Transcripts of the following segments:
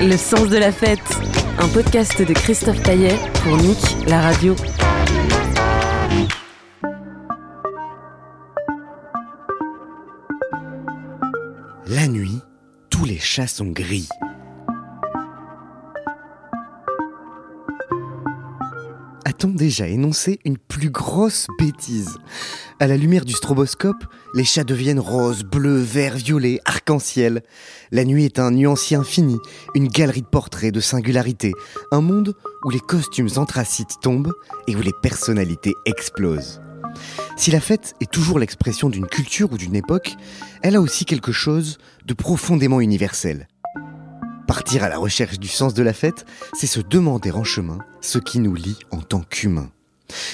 Le sens de la fête, un podcast de Christophe Paillet pour Nick, la radio. La nuit, tous les chats sont gris. A-t-on déjà énoncé une plus grosse bêtise À la lumière du stroboscope, les chats deviennent roses, bleus, verts, violets, arc-en-ciel. La nuit est un nuancier infini, une galerie de portraits, de singularités, un monde où les costumes anthracites tombent et où les personnalités explosent. Si la fête est toujours l'expression d'une culture ou d'une époque, elle a aussi quelque chose de profondément universel. Partir à la recherche du sens de la fête, c'est se demander en chemin ce qui nous lie en tant qu'humains.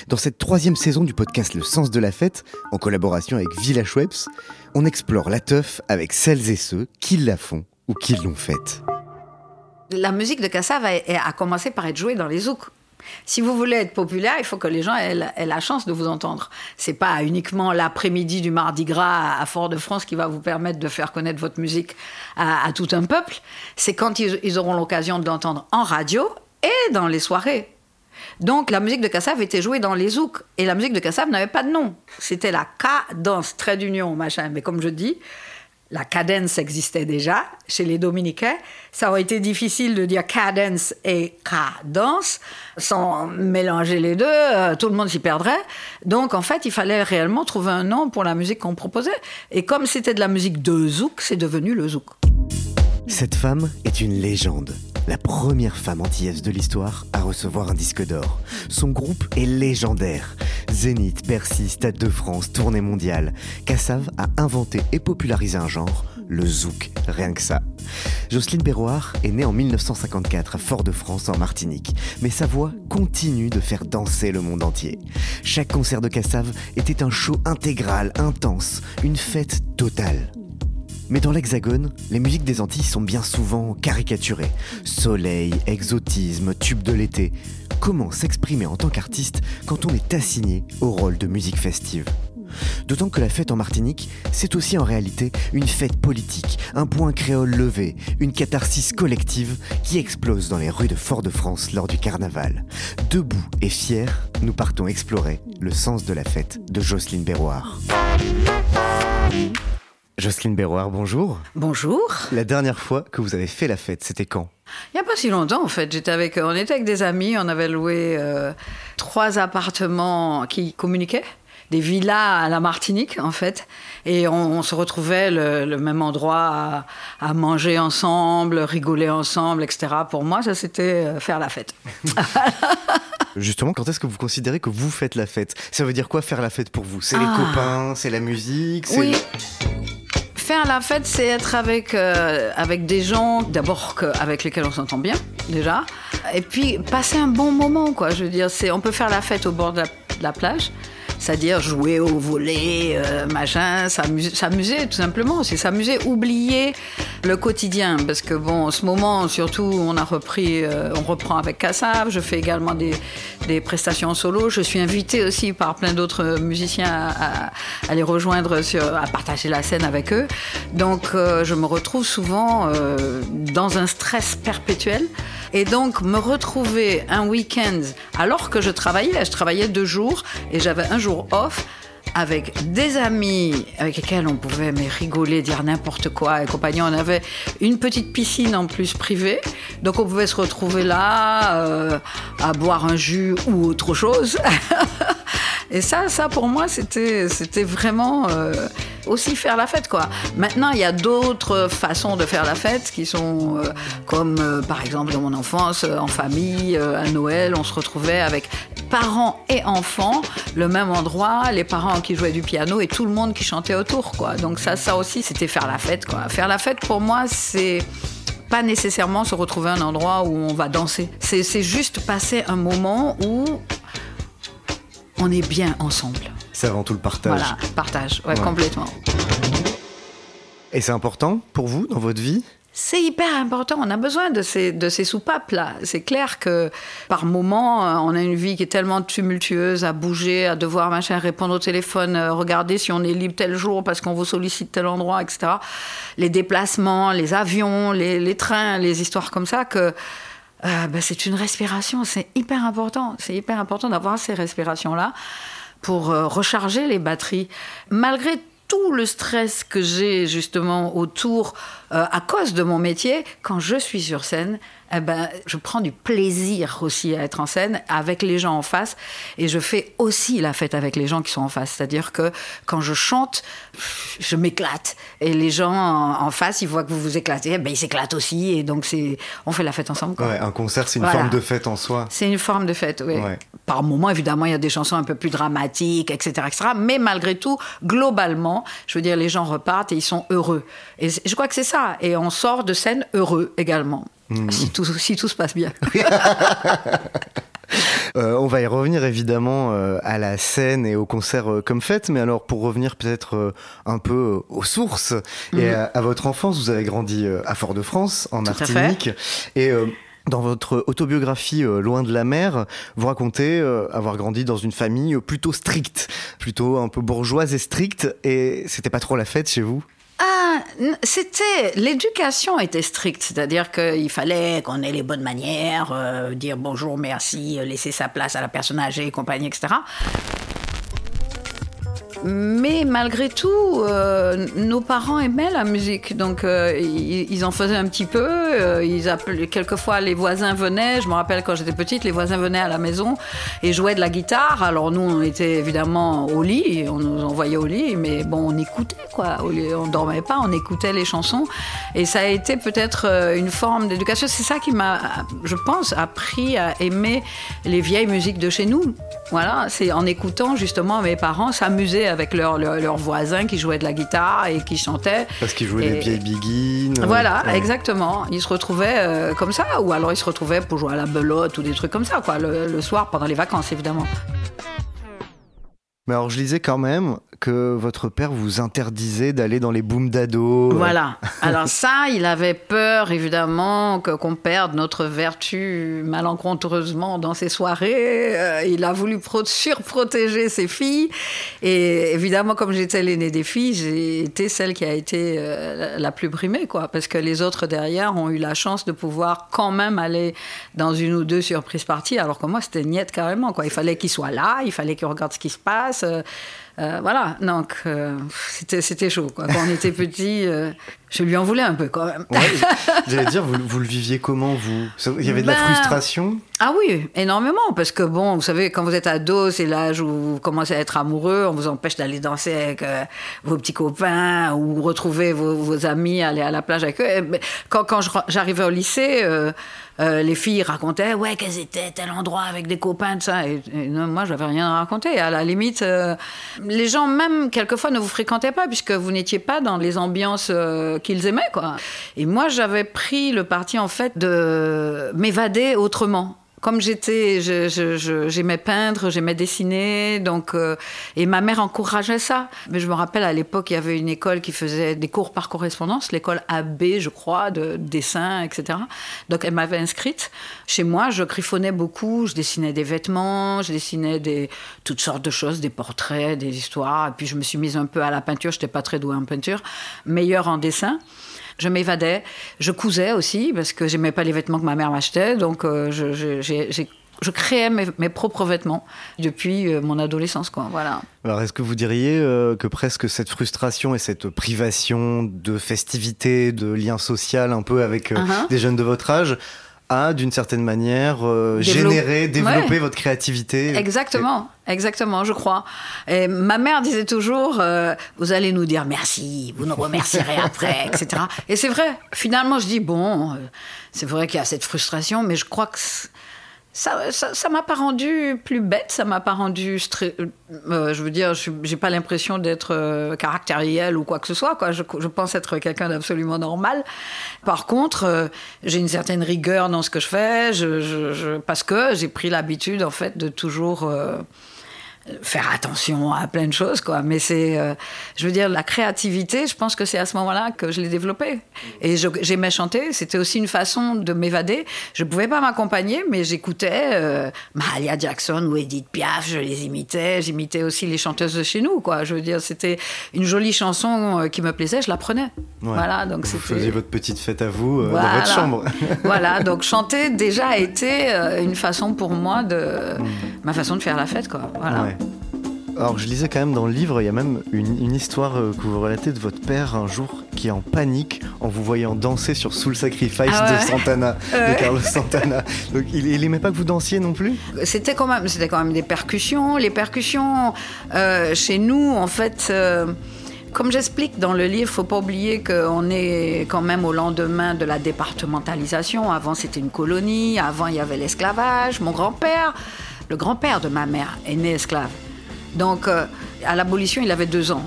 Dans cette troisième saison du podcast Le sens de la fête, en collaboration avec Village Webs, on explore la teuf avec celles et ceux qui la font ou qui l'ont faite. La musique de Kassav a, a commencé par être jouée dans les zouks. Si vous voulez être populaire, il faut que les gens aient, la chance de vous entendre. C'est pas uniquement l'après-midi du Mardi Gras à Fort-de-France qui va vous permettre de faire connaître votre musique à, tout un peuple. C'est quand ils, ils auront l'occasion de l'entendre en radio et dans les soirées. Donc la musique de Kassav était jouée dans les zouks. Et la musique de Kassav n'avait pas de nom. C'était la cadence, trait d'union, machin. Mais comme je dis, la cadence existait déjà chez les Dominicains. Ça aurait été difficile de dire cadence et cadence sans mélanger les deux. euh, tout le monde s'y perdrait. Donc, en fait, il fallait réellement trouver un nom pour la musique qu'on proposait. Et comme c'était de la musique de zouk, c'est devenu le zouk. Cette femme est une légende. La première femme antillaise de l'histoire à recevoir un disque d'or. Son groupe est légendaire. Zénith, Bercy, Stade de France, tournée mondiale. Kassav a inventé et popularisé un genre, le zouk, rien que ça. Jocelyne Berroir est née en 1954 à Fort-de-France en Martinique, mais sa voix continue de faire danser le monde entier. Chaque concert de Kassav était un show intégral, intense, une fête totale. Mais dans l'Hexagone, les musiques des Antilles sont bien souvent caricaturées. Soleil, exotisme, tube de l'été. Comment s'exprimer en tant qu'artiste quand on est assigné au rôle de musique festive? D'autant que la fête en Martinique, c'est aussi en réalité une fête politique, un point créole levé, une catharsis collective qui explose dans les rues de Fort-de-France lors du carnaval. Debout et fiers, nous partons explorer le sens de la fête de Jocelyne Berroir. Jocelyne Berroir, bonjour. Bonjour. La dernière fois que vous avez fait la fête, c'était quand? Il n'y a pas si longtemps, en fait. J'étais avec, on était avec des amis, on avait loué euh, trois appartements qui communiquaient, des villas à la Martinique, en fait. Et on, on se retrouvait le, le même endroit à, à manger ensemble, rigoler ensemble, etc. Pour moi, ça, c'était euh, faire la fête. Justement, quand est-ce que vous considérez que vous faites la fête? Ça veut dire quoi faire la fête pour vous? C'est les Ah. copains, c'est la musique, c'est... Oui. Faire la fête, c'est être avec, euh, avec des gens, d'abord avec lesquels on s'entend bien, déjà. Et puis, passer un bon moment, quoi. Je veux dire, c'est, on peut faire la fête au bord de la plage. C'est-à-dire jouer au volet, euh, machin, s'amuser, tout simplement. C'est s'amuser, oublier le quotidien. Parce que bon, en ce moment, surtout, on a repris, euh, on reprend avec Kassav. Je fais également des, prestations en solo. Je suis invitée aussi par plein d'autres musiciens à, les rejoindre, à partager la scène avec eux. Donc, euh, je me retrouve souvent euh, dans un stress perpétuel. Et donc, me retrouver un week-end, alors que je travaillais, je travaillais deux jours et j'avais un off avec des amis avec lesquels on pouvait mais rigoler, dire n'importe quoi et compagnie. On avait une petite piscine en plus privée, donc on pouvait se retrouver là euh, à boire un jus ou autre chose. et ça, ça pour moi, c'était, c'était vraiment euh, aussi faire la fête, quoi. Maintenant, il y a d'autres façons de faire la fête qui sont euh, comme, euh, par exemple, dans mon enfance, euh, en famille, à Noël, on se retrouvait avec parents et enfants, le même endroit, les parents qui jouaient du piano et tout le monde qui chantait autour, quoi. Donc ça, ça aussi, c'était faire la fête, quoi. Faire la fête, pour moi, c'est pas nécessairement se retrouver à un endroit où on va danser. C'est juste passer un moment où on est bien ensemble. C'est avant tout le partage. Voilà, partage, ouais, complètement. Et c'est important pour vous dans votre vie? C'est hyper important. On a besoin de ces, de ces soupapes-là. C'est clair que par moment, euh, on a une vie qui est tellement tumultueuse à bouger, à devoir machin, répondre au téléphone, euh, regarder si on est libre tel jour parce qu'on vous sollicite tel endroit, etc. Les déplacements, les avions, les, trains, les histoires comme ça que. Euh, ben, c'est une respiration, c'est hyper important. C'est hyper important d'avoir ces respirations-là pour recharger les batteries. Malgré tout le stress que j'ai justement autour euh, à cause de mon métier, quand je suis sur scène, eh ben, je prends du plaisir aussi à être en scène avec les gens en face et je fais aussi la fête avec les gens qui sont en face. C'est-à-dire que quand je chante, je m'éclate et les gens en face, ils voient que vous vous éclatez, eh ben, ils s'éclatent aussi et donc c'est, on fait la fête ensemble. un concert, c'est une forme de fête en soi. C'est une forme de fête, oui. Par moment, évidemment, il y a des chansons un peu plus dramatiques, etc., etc. Mais malgré tout, globalement, je veux dire, les gens repartent et ils sont heureux. Et je crois que c'est ça. Et on sort de scène heureux également. Hmm. Si, tout, si tout se passe bien. Euh, on va y revenir évidemment euh, à la scène et au concert euh, comme fête, mais alors pour revenir peut-être un peu aux sources et hmm. à, votre enfance, vous avez grandi à Fort-de-France, en Martinique, et dans votre autobiographie Loin de la mer, vous racontez avoir grandi dans une famille plutôt stricte, plutôt un peu bourgeoise et stricte, et c'était pas trop la fête chez vous? Ah, c'était l'éducation était stricte, c'est-à-dire qu'il fallait qu'on ait les bonnes manières, euh, dire bonjour, merci, euh, laisser sa place à la personne âgée, compagnie, etc. Mais malgré tout, euh, nos parents aimaient la musique, donc euh, ils, en faisaient un petit peu. Euh, ils appelaient, quelquefois, les voisins venaient. Je me rappelle quand j'étais petite, les voisins venaient à la maison et jouaient de la guitare. Alors nous, on était évidemment au lit, on nous envoyait au lit, mais bon, on écoutait quoi. On dormait pas, on écoutait les chansons. Et ça a été peut-être une forme d'éducation. C'est ça qui m'a, je pense, appris à aimer les vieilles musiques de chez nous. Voilà, c'est en écoutant justement mes parents s'amuser avec leurs leur, voisins qui jouaient de la guitare et qui chantaient. Parce qu'ils jouaient des vieilles biguines. Voilà, exactement. Ils se retrouvaient euh, comme ça, ou alors ils se retrouvaient pour jouer à la belote ou des trucs comme ça, quoi, le soir pendant les vacances évidemment. Mais alors je lisais quand même votre père vous interdisait d'aller dans les booms d'ado. Voilà. Alors ça, il avait peur évidemment que qu'on perde notre vertu malencontreusement dans ces soirées. Euh, il a voulu surprotéger ses filles. Et évidemment, comme j'étais l'aînée des filles, j'ai été celle qui a été euh, la plus primée, quoi, parce que les autres derrière ont eu la chance de pouvoir quand même aller dans une ou deux surprises parties, alors que moi c'était niette carrément, quoi. Il fallait qu'il soit là, il fallait qu'il regarde ce qui se passe. Euh, voilà, donc euh, c'était, c'était chaud. Quoi. Quand on était petit, euh, je lui en voulais un peu quand même. j'allais dire, vous, vous, le viviez comment, vous? Il y avait de la ben, frustration? Ah oui, énormément. Parce que, bon, vous savez, quand vous êtes ado, c'est l'âge où vous commencez à être amoureux, on vous empêche d'aller danser avec vos petits copains ou retrouver vos, vos, amis, aller à la plage avec eux. Quand, quand j'arrivais au lycée, euh, les filles racontaient ouais qu'elles étaient tel endroit avec des copains de ça. Et, et non, moi j'avais rien à raconter. À la limite euh, les gens même quelquefois ne vous fréquentaient pas puisque vous n'étiez pas dans les ambiances euh, qu'ils aimaient quoi. Et moi j'avais pris le parti en fait de m'évader autrement comme j'étais, j'aimais peindre, j'aimais dessiner, donc euh, et ma mère encourageait ça. Mais je me rappelle à l'époque, il y avait une école qui faisait des cours par correspondance, l'école AB, je crois, de dessin, etc. Donc elle m'avait inscrite. Chez moi, je griffonnais beaucoup, je dessinais des vêtements, je dessinais des toutes sortes de choses, des portraits, des histoires. Et puis je me suis mise un peu à la peinture. Je n'étais pas très douée en peinture, meilleure en dessin je m'évadais. Je cousais aussi parce que j'aimais pas les vêtements que ma mère m'achetait, donc euh, je, créais mes, propres vêtements depuis euh, mon adolescence, quoi. Voilà. Alors, est-ce que vous diriez euh, que presque cette frustration et cette privation de festivité, de lien social un peu avec uh-huh. des jeunes de votre âge, a d'une certaine manière Développe- généré, développé Ouais. votre créativité. Exactement, exactement, je crois. Et ma mère disait toujours, euh, vous allez nous dire merci, vous nous remercierez après, etc. Et c'est vrai. Finalement, je dis bon, euh, c'est vrai qu'il y a cette frustration, mais je crois que ça, ça, m'a pas rendu plus bête, ça m'a pas rendu, stre- euh, je veux dire, j'ai pas l'impression d'être euh, caractériel ou quoi que ce soit. Quoi. Je, pense être quelqu'un d'absolument normal. Par contre, euh, j'ai une certaine rigueur dans ce que je fais, je, je- parce que j'ai pris l'habitude en fait de toujours euh, faire attention à plein de choses, quoi. Mais c'est, euh, je veux dire, la créativité, je pense que c'est à ce moment-là que je l'ai développée. Et j'aimais chanter, c'était aussi une façon de m'évader. Je pouvais pas m'accompagner, mais j'écoutais euh, Mahalia Jackson ou Edith Piaf, je les imitais. J'imitais aussi les chanteuses de chez nous, quoi. Je veux dire, c'était une jolie chanson euh, qui me plaisait, je la prenais. Ouais. Voilà, donc Vous c'était. faisiez votre petite fête à vous euh, Voilà. dans votre chambre. voilà, donc chanter déjà a été une façon pour moi de. ma façon de faire la fête, quoi. Voilà. Ouais. Alors, je lisais quand même dans le livre, il y a même une, une histoire euh, que vous relatez de votre père un jour qui est en panique en vous voyant danser sur Soul Sacrifice Ah ouais de Santana, de Carlos Santana. Donc, il, il aimait pas que vous dansiez non plus? C'était quand même, c'était quand même des percussions. Les percussions euh, chez nous, en fait. euh, comme j'explique dans le livre, faut pas oublier qu'on est quand même au lendemain de la départementalisation. Avant, c'était une colonie. Avant, il y avait l'esclavage. Mon grand-père, le grand-père de ma mère, est né esclave. Donc, euh, à l'abolition, il avait deux ans.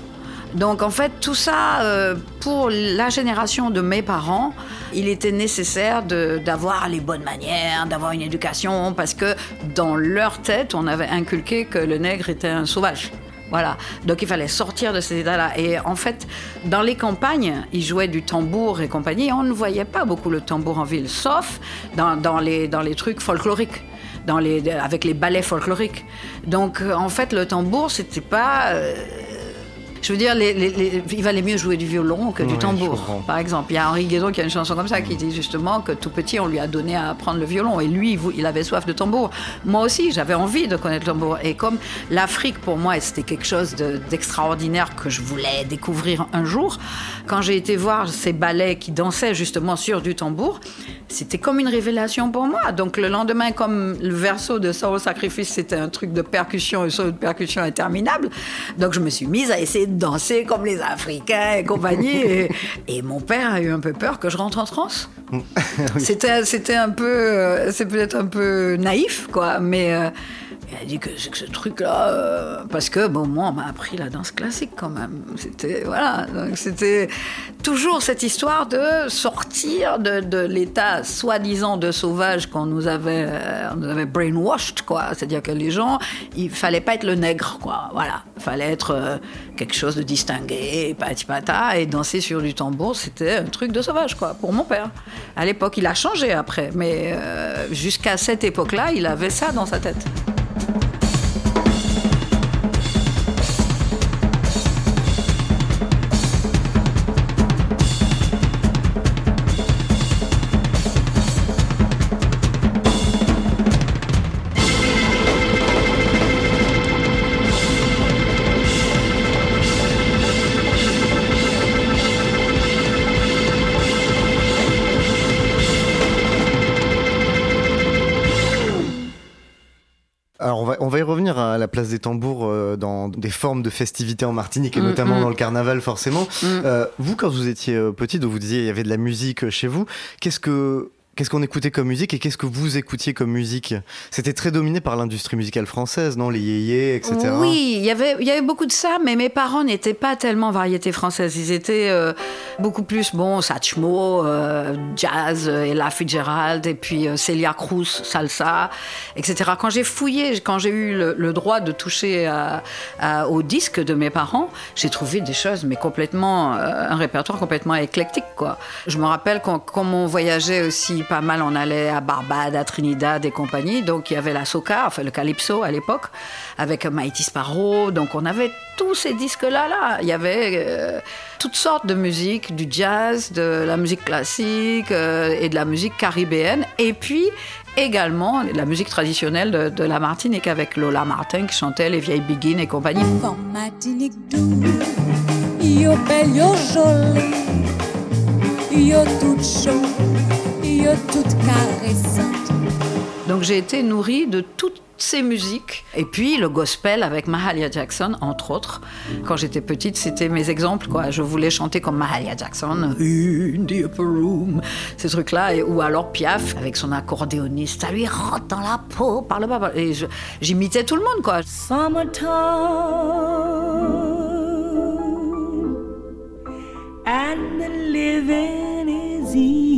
Donc, en fait, tout ça, euh, pour la génération de mes parents, il était nécessaire d'avoir les bonnes manières, d'avoir une éducation, parce que dans leur tête, on avait inculqué que le nègre était un sauvage. Voilà. Donc il fallait sortir de cet état-là. Et en fait, dans les campagnes, ils jouaient du tambour et compagnie. On ne voyait pas beaucoup le tambour en ville, sauf dans les, dans les trucs folkloriques. Avec les ballets folkloriques. Donc, euh, en fait, le tambour, c'était pas. Je veux dire, les- les- les- il valait mieux jouer du violon que du tambour, par exemple. Il y a Henri Guédon qui a une chanson comme ça qui dit justement que tout petit, on lui a donné à apprendre le violon. Et lui, il avait soif de tambour. Moi aussi, j'avais envie de connaître le tambour. Et comme l'Afrique, pour moi, c'était quelque chose de- d'extraordinaire que je voulais découvrir un jour, quand j'ai été voir ces ballets qui dansaient justement sur du tambour, c'était comme une révélation pour moi. Donc le lendemain, comme le verso de Soul Sacrifice, c'était un truc de percussion, et de percussion interminable. Donc je me suis mise à essayer de danser comme les Africains et compagnie. et, et mon père a eu un peu peur que je rentre en transe. C'était, c'était un peu, euh, c'est peut-être un peu naïf, quoi, mais il a dit que, ce truc-là, euh, parce que bon, moi, on m'a appris la danse classique quand même. C'était voilà, donc c'était toujours cette histoire de sortir de, l'état soi-disant de sauvage qu'on nous avait, euh, on nous avait brainwashed, quoi. C'est-à-dire que les gens, il fallait pas être le nègre, quoi. Voilà, il fallait être euh, quelque chose de distingué, pati pata, et danser sur du tambour, c'était un truc de sauvage, quoi, pour mon père. À l'époque, il a changé après, mais jusqu'à cette époque-là, il avait ça dans sa tête. Place des tambours euh, dans des formes de festivités en Martinique et Mm, notamment mm. dans le carnaval forcément. Mm. Euh, vous quand vous étiez euh, petite, vous disiez il y avait de la musique chez vous. Qu'est-ce que Qu'est-ce qu'on écoutait comme musique et qu'est-ce que vous écoutiez comme musique? C'était très dominé par l'industrie musicale française, non? Les yéyés, etc. Oui, il y avait, beaucoup de ça, mais mes parents n'étaient pas tellement variété française. Ils étaient euh, beaucoup plus, bon, Satchmo, euh, jazz, euh, Ella Fitzgerald, et puis euh, Celia Cruz, salsa, etc. Quand j'ai fouillé, quand j'ai eu le, droit de toucher à- à- au disque de mes parents, j'ai trouvé des choses, mais complètement, euh, un répertoire complètement éclectique, quoi. Je me rappelle quand, comme on voyageait aussi pas mal, on allait à Barbade, à Trinidad et compagnie, donc il y avait la soca, enfin le calypso à l'époque, avec Mighty Sparrow, donc on avait tous ces disques-là, là. Il y avait euh, toutes sortes de musique, du jazz, de la musique classique euh, et de la musique caribéenne, et puis également la musique traditionnelle de, de la Martinique avec Lola Martin qui chantait les vieilles Begin et compagnie. Belle, jolie, toute chaud, toute caressante. Donc j'ai été nourrie de toutes ces musiques. Et puis le gospel avec Mahalia Jackson, entre autres. Quand j'étais petite, c'était mes exemples. Quoi. Je voulais chanter comme Mahalia Jackson, In the upper room, ces trucs-là. Et- Ou alors Piaf avec son accordéoniste. Ça lui rentre dans la peau par le bas. Et j'imitais tout le monde. quoi. Summertime and the living is easy.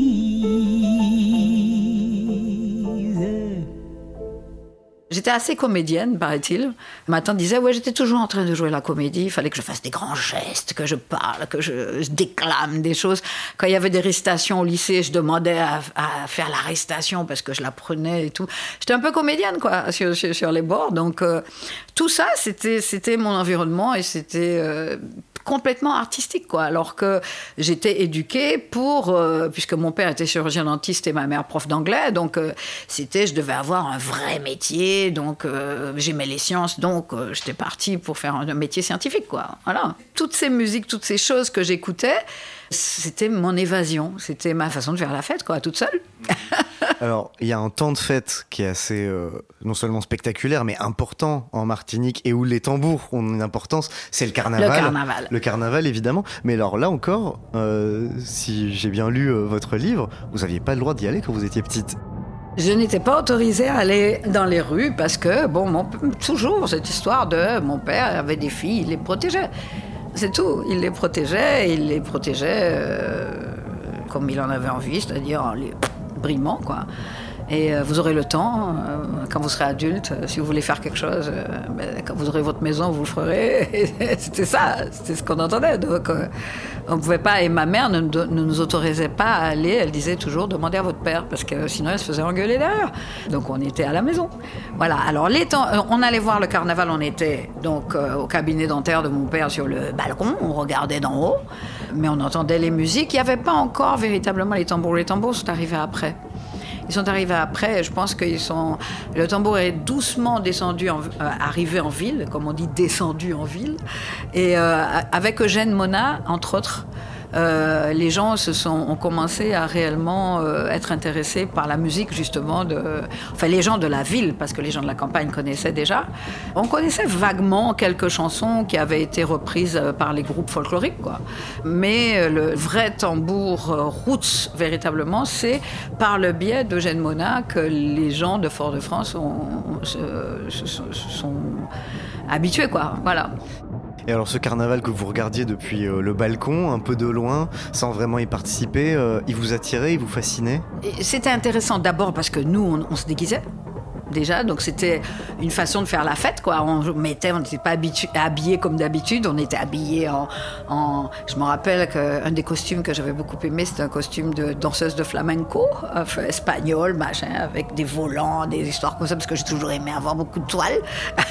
J'étais assez comédienne, paraît-il. Ma tante disait, ouais, j'étais toujours en train de jouer la comédie. Il fallait que je fasse des grands gestes, que je parle, que je, déclame des choses. Quand il y avait des récitations au lycée, je demandais à, faire la récitation parce que je la prenais et tout. J'étais un peu comédienne, quoi, sur, les bords. Donc, euh, tout ça, c'était, c'était mon environnement et c'était euh, complètement artistique, quoi. Alors que j'étais éduquée pour, euh, puisque mon père était chirurgien dentiste et ma mère prof d'anglais, donc euh, c'était, je devais avoir un vrai métier, donc euh, j'aimais les sciences, donc j'étais partie pour faire un, un métier scientifique, quoi. Voilà. Toutes ces musiques, toutes ces choses que j'écoutais, c'était mon évasion, c'était ma façon de faire la fête, quoi, toute seule. Alors, il y a un temps de fête qui est assez, euh, non seulement spectaculaire, mais important en Martinique et où les tambours ont une importance, c'est le carnaval. Le carnaval. Le carnaval, évidemment. Mais alors là encore, euh, si j'ai bien lu euh, votre livre, vous n'aviez pas le droit d'y aller quand vous étiez petite. Je n'étais pas autorisée à aller dans les rues parce que, bon, mon- toujours cette histoire de mon père avait des filles, il les protégeait. C'est tout. Il les protégeait, il les protégeait euh, comme il en avait envie, c'est-à-dire en les brimant, quoi. Et euh, vous aurez le temps, euh, quand vous serez adulte, euh, si vous voulez faire quelque chose, ben, quand vous aurez votre maison, vous le ferez. C'était ça, c'était ce qu'on entendait. Donc, on pouvait pas, et ma mère ne, nous autorisait pas à aller. Elle disait toujours demandez à votre père, parce que sinon elle se faisait engueuler derrière. Donc on était à la maison. Voilà. Alors les on allait voir le carnaval. On était donc au cabinet dentaire de mon père sur le balcon. On regardait d'en haut, mais on entendait les musiques. Il n'y avait pas encore véritablement les tambours. Les tambours sont arrivés après. Ils sont arrivés après. Je pense qu'ils sont. Le tambour est doucement descendu, en- euh, arrivé en ville, comme on dit, descendu en ville. Et euh, avec Eugène Mona, entre autres. Euh, les gens se sont, ont commencé à réellement euh, être intéressés par la musique justement de, enfin les gens de la ville parce que les gens de la campagne connaissaient déjà. On connaissait vaguement quelques chansons qui avaient été reprises euh, par les groupes folkloriques quoi. Mais euh, le vrai tambour euh, roots véritablement, c'est par le biais d'Eugène Mona que les gens de Fort-de-France ont- se, se- se- se sont habitués quoi. Voilà. Et alors ce carnaval que vous regardiez depuis euh, le balcon, un peu de loin, sans vraiment y participer, euh, il vous attirait, il vous fascinait? C'était intéressant d'abord parce que nous, on se déguisait. Déjà, donc c'était une façon de faire la fête, quoi. On mettait, on n'était pas habillés comme d'habitude, on était habillés en, Je me rappelle qu'un des costumes que j'avais beaucoup aimé, c'était un costume de danseuse de flamenco, enfin, espagnol, machin, avec des volants, des histoires comme ça, parce que j'ai toujours aimé avoir beaucoup de toiles,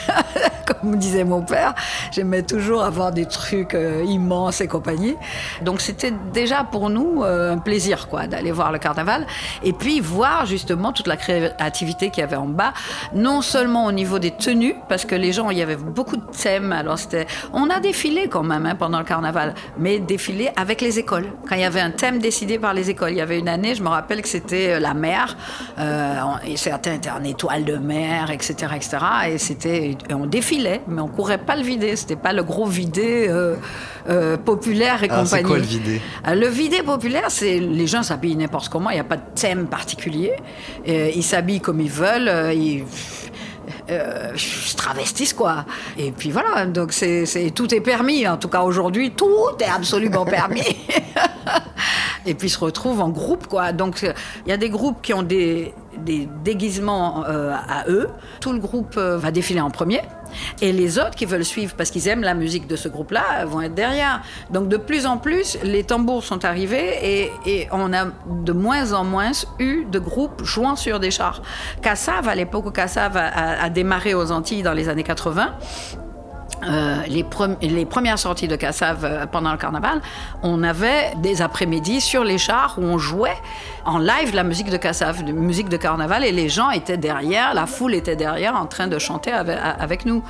comme me disait mon père. J'aimais toujours avoir des trucs euh, immenses et compagnie. Donc c'était déjà pour nous euh, un plaisir, quoi, d'aller voir le carnaval et puis voir justement toute la créativité qu'il y avait en bas, non seulement au niveau des tenues, parce que les gens, il y avait beaucoup de thèmes. Alors c'était, on a défilé quand même hein, pendant le carnaval, mais défilé avec les écoles. Quand il y avait un thème décidé par les écoles, il y avait une année, je me rappelle que c'était euh, la mer, euh, et certains étaient en étoile de mer, etc., etc. Et c'était, et on défilait, mais on courait pas le vider. C'était pas le gros vidé euh, euh, populaire et Alors, c'est compagnie. quoi le vidé? Le vidé populaire, c'est les gens s'habillent n'importe comment, il n'y a pas de thème particulier. Ils s'habillent comme ils veulent, ils euh, se travestissent quoi. Et puis voilà, donc c'est tout est permis. En tout cas aujourd'hui, tout est absolument permis. Et puis se retrouvent en groupe quoi. Donc euh, il y a des groupes qui ont des, des déguisements euh, à eux. Tout le groupe euh, va défiler en premier. Et les autres qui veulent suivre parce qu'ils aiment la musique de ce groupe-là vont être derrière. Donc de plus en plus, les tambours sont arrivés et, on a de moins en moins eu de groupes jouant sur des chars. Cassav, à l'époque où Cassav a démarré aux Antilles dans les années 80, euh, les, pre- les premières sorties de Cassav euh, pendant le carnaval, on avait des après-midi sur les chars où on jouait en live la musique de Cassav, de musique de carnaval, et les gens étaient derrière, la foule était derrière en train de chanter avec, avec nous.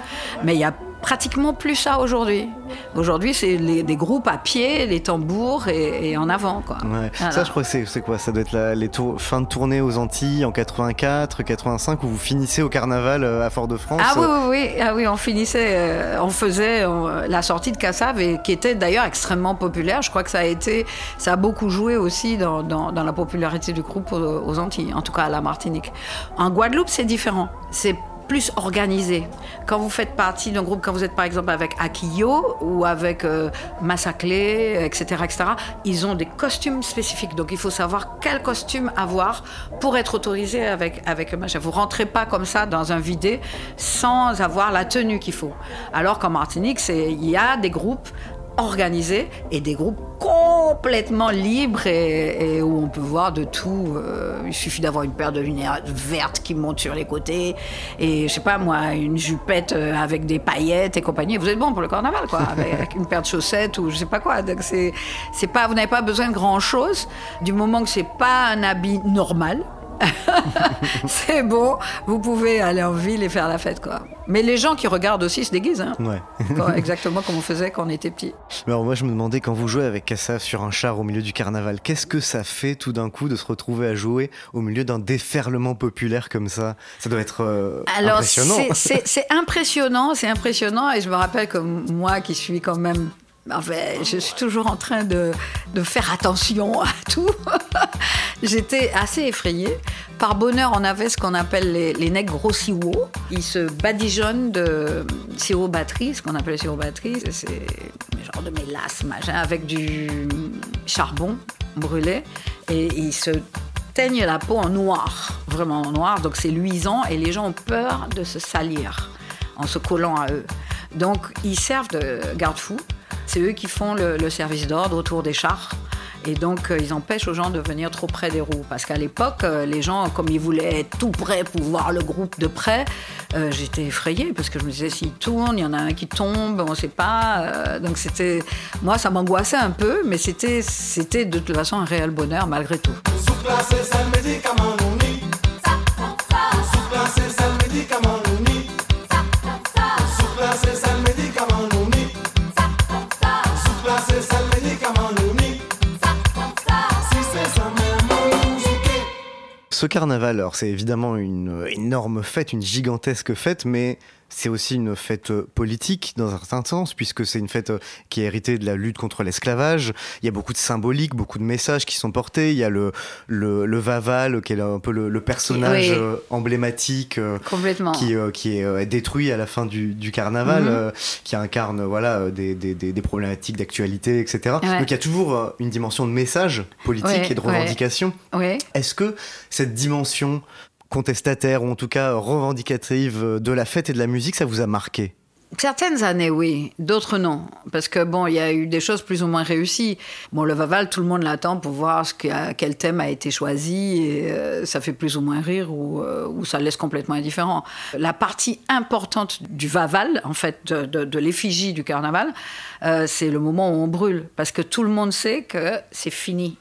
Mais il y a pratiquement plus ça aujourd'hui. Aujourd'hui, c'est des groupes à pied, les tambours et, et en avant. Quoi. Ouais. Voilà. Ça, je crois que c'est quoi? Ça doit être la, les tours, fin de tournée aux Antilles en 84, 85, où vous finissez au carnaval euh, à Fort-de-France. Ah oui, oui, oui. Ah oui, on finissait, euh, on faisait euh, la sortie de Cassav et qui était d'ailleurs extrêmement populaire. Je crois que ça a été, ça a beaucoup joué aussi dans, dans, dans la popularité du groupe aux, aux Antilles, en tout cas à la Martinique. En Guadeloupe, c'est différent. C'est plus organisé. Quand vous faites partie d'un groupe, quand vous êtes par exemple avec Akio ou avec euh, Massaclé, etc., etc., ils ont des costumes spécifiques. Donc il faut savoir quel costume avoir pour être autorisé avec, avec machin. Vous rentrez pas comme ça dans un vidé sans avoir la tenue qu'il faut. Alors qu'en Martinique, il y a des groupes organisés et des groupes complètement libres et, et où on peut voir de tout. Euh, il suffit d'avoir une paire de lunettes vertes qui montent sur les côtés et je sais pas moi une jupette euh, avec des paillettes et compagnie. Vous êtes bon pour le carnaval quoi, avec une paire de chaussettes ou je sais pas quoi. Donc c'est c'est pas vous n'avez pas besoin de grand chose du moment que c'est pas un habit normal. c'est bon, vous pouvez aller en ville et faire la fête quoi. Mais les gens qui regardent aussi se déguisent, hein. Ouais. Exactement comme on faisait quand on était petit. Mais Alors moi je me demandais quand vous jouez avec Kassav sur un char au milieu du carnaval, qu'est-ce que ça fait tout d'un coup de se retrouver à jouer au milieu d'un déferlement populaire comme ça? Ça doit être euh, Alors, impressionnant. c'est impressionnant, c'est impressionnant. Et je me rappelle que moi, qui suis quand même. Je suis toujours en train de, faire attention à tout. J'étais assez effrayée. Par bonheur, on avait ce qu'on appelle les, les nègres gros. Ils se badigeonnent de sirop batterie, ce qu'on appelle le sirop batterie. C'est genre de mélasse, machin, avec du charbon brûlé. Et ils se teignent la peau en noir, vraiment en noir, donc c'est luisant et les gens ont peur de se salir en se collant à eux. Donc ils servent de garde-fous, c'est eux qui font le, service d'ordre autour des chars. Et donc, euh, ils empêchent aux gens de venir trop près des roues. Parce qu'à l'époque, euh, les gens, comme ils voulaient être tout près pour voir le groupe de près, euh, j'étais effrayée parce que je me disais, s'ils tournent, il y en a un qui tombe, on ne sait pas. Donc, c'était. Moi, ça m'angoissait un peu, mais c'était, de toute façon un réel bonheur malgré tout. Ce carnaval, alors c'est évidemment une énorme fête, une gigantesque fête, mais c'est aussi une fête euh, politique dans un certain sens, puisque c'est une fête euh, qui est héritée de la lutte contre l'esclavage. Il y a beaucoup de symboliques, beaucoup de messages qui sont portés. Il y a le, le, le Vaval, qui est un peu le, le personnage Oui. euh, emblématique Complètement. qui, qui est détruit à la fin du, du carnaval, Mhm. qui incarne voilà des, des, des, des problématiques d'actualité, etc. Ouais. Donc il y a toujours une dimension de message politique Ouais, et de revendication. Est-ce que cette dimension contestataire ou en tout cas revendicative de la fête et de la musique, ça vous a marqué? Certaines années, oui. D'autres, non. Parce que, bon, il y a eu des choses plus ou moins réussies. Bon, le Vaval, tout le monde l'attend pour voir ce que- quel thème a été choisi. Et euh, ça fait plus ou moins rire ou, euh, ça laisse complètement indifférent. La partie importante du Vaval, en fait, de, l'effigie du carnaval, euh, c'est le moment où on brûle. Parce que tout le monde sait que c'est fini.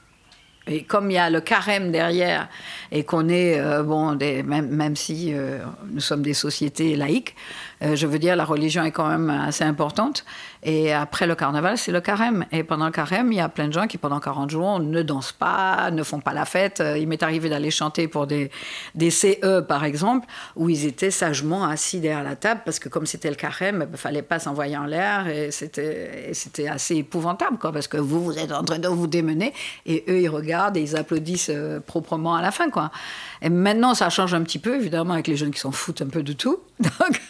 Et comme il y a le carême derrière, et qu'on est, euh, bon, des, même, même si euh, nous sommes des sociétés laïques, euh, je veux dire, la religion est quand même assez importante. Et après le carnaval, c'est le carême. Et pendant le carême, il y a plein de gens qui, pendant 40 jours, ne dansent pas, ne font pas la fête. Euh, Il m'est arrivé d'aller chanter pour des, des CE, par exemple, où ils étaient sagement assis derrière la table, parce que comme c'était le carême, il ne fallait pas s'envoyer en l'air. Et c'était assez épouvantable, quoi, parce que vous, vous êtes en train de vous démener, et eux, ils regardent et ils applaudissent euh, proprement à la fin, quoi. Et maintenant, ça change un petit peu, évidemment, avec les jeunes qui s'en foutent un peu de tout. Donc,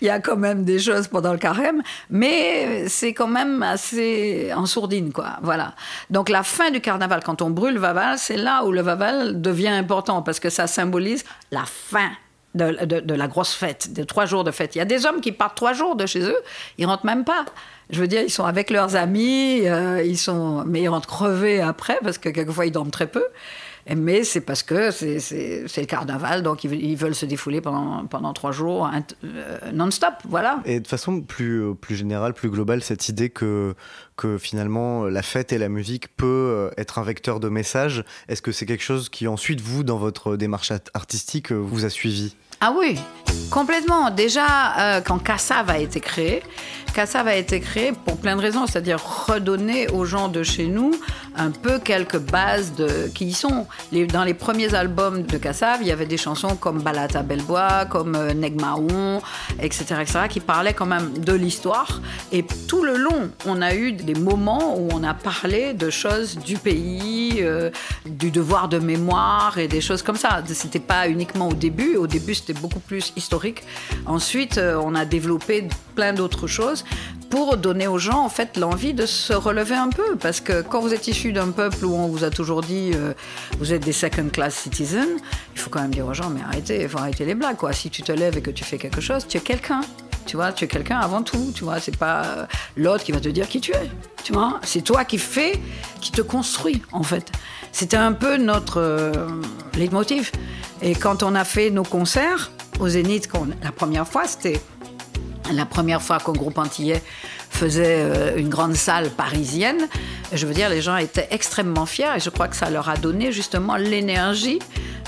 il y a quand même des choses pendant le carême, mais c'est quand même assez en sourdine, quoi. Voilà. Donc, la fin du carnaval, quand on brûle Vaval, c'est là où le Vaval devient important, parce que ça symbolise la fin de la grosse fête, de trois jours de fête. Il y a des hommes qui partent trois jours de chez eux, ils rentrent même pas. Je veux dire, ils sont avec leurs amis, euh, ils sont, mais ils rentrent crevés après parce que quelquefois ils dorment très peu. Mais c'est parce que c'est- le carnaval, donc ils, veulent- se défouler pendant, pendant trois jours euh, non-stop, voilà. Et de façon plus, euh, plus générale, plus globale, cette idée que, que finalement la fête et la musique peut euh, être un vecteur de message, est-ce que c'est quelque chose qui ensuite, vous, dans votre démarche art- artistique, vous a suivi? Ah oui, complètement. Déjà, euh, quand Kassav a été créé, Kassav a été créé pour plein de raisons, c'est-à-dire redonner aux gens de chez nous un peu quelques bases de qui y sont. Dans les premiers albums de Kassav, il y avait des chansons comme Balata Belbois, comme euh, Negmaon, etc., etc., qui parlaient quand même de l'histoire. Et tout le long, on a eu des moments où on a parlé de choses du pays, euh, du devoir de mémoire et des choses comme ça. C'était pas uniquement au début. Au début, c'était beaucoup plus historique. Ensuite, euh, on a développé plein d'autres choses pour donner aux gens en fait l'envie de se relever un peu. Parce que quand vous êtes issu d'un peuple où on vous a toujours dit euh, vous êtes des second class citizens il faut quand même dire aux gens mais arrêtez faut arrêter les blagues quoi. Si tu te lèves et que tu fais quelque chose tu es quelqu'un tu vois tu es quelqu'un avant tout tu vois c'est pas euh, l'autre qui va te dire qui tu es tu vois. C'est toi qui fais qui te construit en fait. C'était un peu notre euh, leitmotiv. Et quand on a fait nos concerts au Zénith la première fois c'était la première fois qu'un groupe antillais faisait euh, une grande salle parisienne, je veux dire, les gens étaient extrêmement fiers et je crois que ça leur a donné justement l'énergie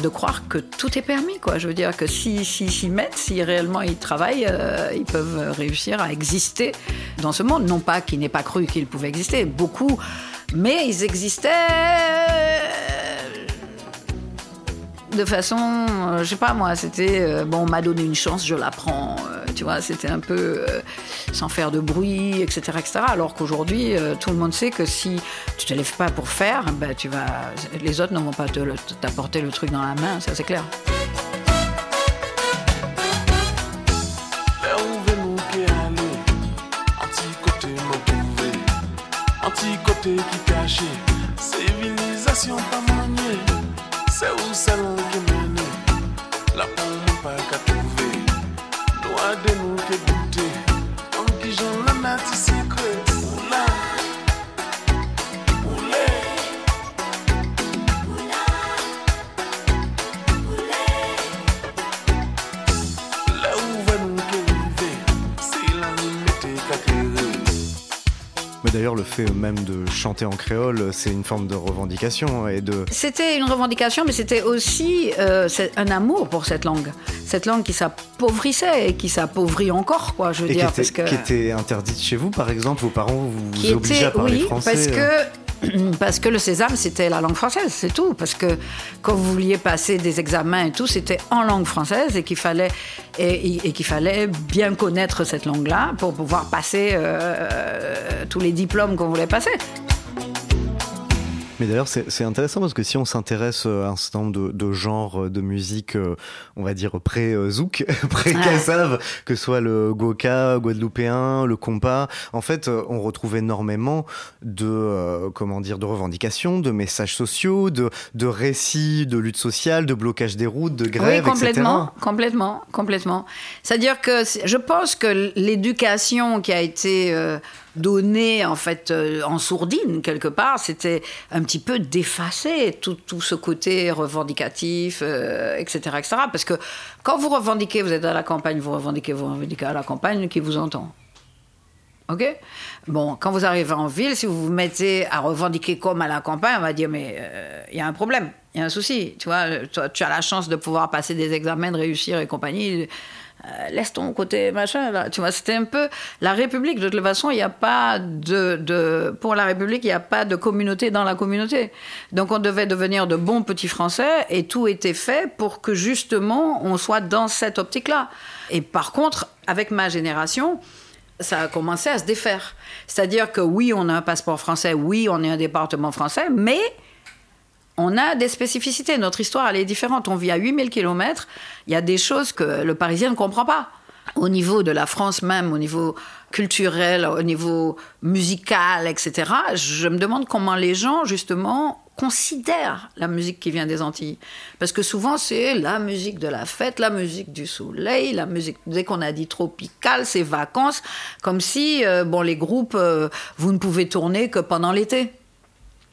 de croire que tout est permis, quoi. Je veux dire que si s'ils s'y mettent, si réellement ils travaillent, euh, ils peuvent réussir à exister dans ce monde. Non pas qu'ils n'aient pas cru qu'ils pouvaient exister, beaucoup, mais ils existaient de façon, euh, je sais pas moi, c'était euh, bon, on m'a donné une chance, je la prends, euh, tu vois, c'était un peu sans faire de bruit, etc., etc. Alors qu'aujourd'hui, tout le monde sait que si tu te lèves pas pour faire, ben tu vas, les autres ne vont pas t'apporter le truc dans la main, ça c'est clair. D'ailleurs, le fait même de chanter en créole, c'est une forme de revendication et de. C'était une revendication, mais c'était aussi euh, un amour pour cette langue. Cette langue qui s'appauvrissait et qui s'appauvrit encore, quoi, je veux Et qui dire. était, parce que... qui était interdite chez vous, par exemple Vos parents vous, qui vous obligeaient à parler oui, français parce euh, que parce que le sésame c'était la langue française, c'est tout. Parce que quand vous vouliez passer des examens et tout, c'était en langue française et qu'il fallait et, fallait bien connaître cette langue-là pour pouvoir passer euh, tous les diplômes qu'on voulait passer. Mais d'ailleurs, c'est c'est intéressant parce que si on s'intéresse euh, à un certain nombre de, de genres euh, de musique, euh, on va dire pré-zouk, pré-kassav, que ce soit le goka, guadeloupéen, le compas, en fait, on retrouve énormément de, euh, comment dire, de revendications, de messages sociaux, de, de récits de lutte sociale, de blocage des routes, de grève, oui, complètement, etc. complètement, complètement. C'est-à-dire que je pense que l'éducation qui a été euh, donnée en fait euh, en sourdine quelque part, c'était un petit peu d'effacer tout, tout ce côté revendicatif, euh, etc., etc. Parce que quand vous revendiquez, vous êtes à la campagne, vous revendiquez, vous revendiquez à la campagne, qui vous entend. Ok? Bon, quand vous arrivez en ville, si vous vous mettez à revendiquer comme à la campagne, on va dire mais euh, il y a un problème, il y a un souci. Tu vois, toi, tu as la chance de pouvoir passer des examens, de réussir et compagnie. Euh, laisse ton côté machin. Tu vois, c'était un peu la République. De toute façon, il n'y a pas de, de pour la République, il n'y a pas de communauté dans la communauté. Donc on devait devenir de bons petits Français et tout était fait pour que justement on soit dans cette optique-là. Et par contre, avec ma génération ça a commencé à se défaire. C'est-à-dire que oui, on a un passeport français, oui, on est un département français, mais on a des spécificités. Notre histoire, elle est différente. On vit à 8000 km. Il y a des choses que le Parisien ne comprend pas. Au niveau de la France même, au niveau culturel, au niveau musical, etc., je me demande comment les gens, justement, considèrent la musique qui vient des Antilles. Parce que souvent, c'est la musique de la fête, la musique du soleil, la musique, dès qu'on a dit tropical, c'est vacances, comme si, euh, bon, les groupes, euh, vous ne pouvez tourner que pendant l'été.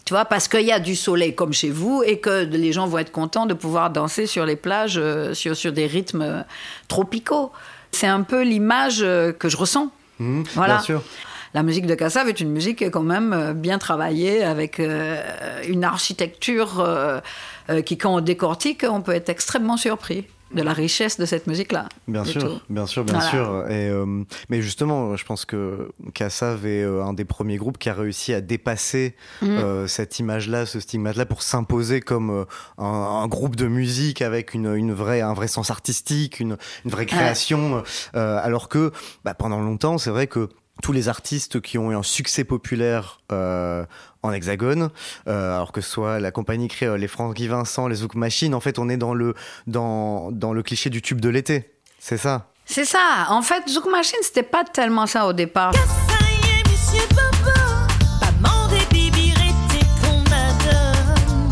Tu vois, parce qu'il y a du soleil comme chez vous et que les gens vont être contents de pouvoir danser sur les plages euh, sur, sur des rythmes euh, tropicaux. C'est un peu l'image euh, que je ressens. Mhm, Voilà. Bien sûr. La musique de Kassav est une musique qui est quand même bien travaillée avec euh, une architecture qui, quand on décortique, on peut être extrêmement surpris. De la richesse de cette musique-là. Bien sûr, bien sûr, bien Voilà. sûr. Et, euh, mais justement, je pense que Kassav est euh, un des premiers groupes qui a réussi à dépasser Mm. euh, cette image-là, ce stigmate-là, pour s'imposer comme euh, un, un groupe de musique avec une, une vraie, un vrai sens artistique, une, une vraie création. euh, alors que bah, pendant longtemps, c'est vrai que tous les artistes qui ont eu un succès populaire euh, en hexagone, euh, alors que ce soit la compagnie créole, les Francky Vincent, les Zouk Machine, en fait, on est dans le, dans, dans le cliché du tube de l'été. C'est ça. C'est ça. En fait, Zouk Machine, c'était pas tellement ça au départ. Ça y est, monsieur Bobo, pas demander bibi rété qu'on adonne.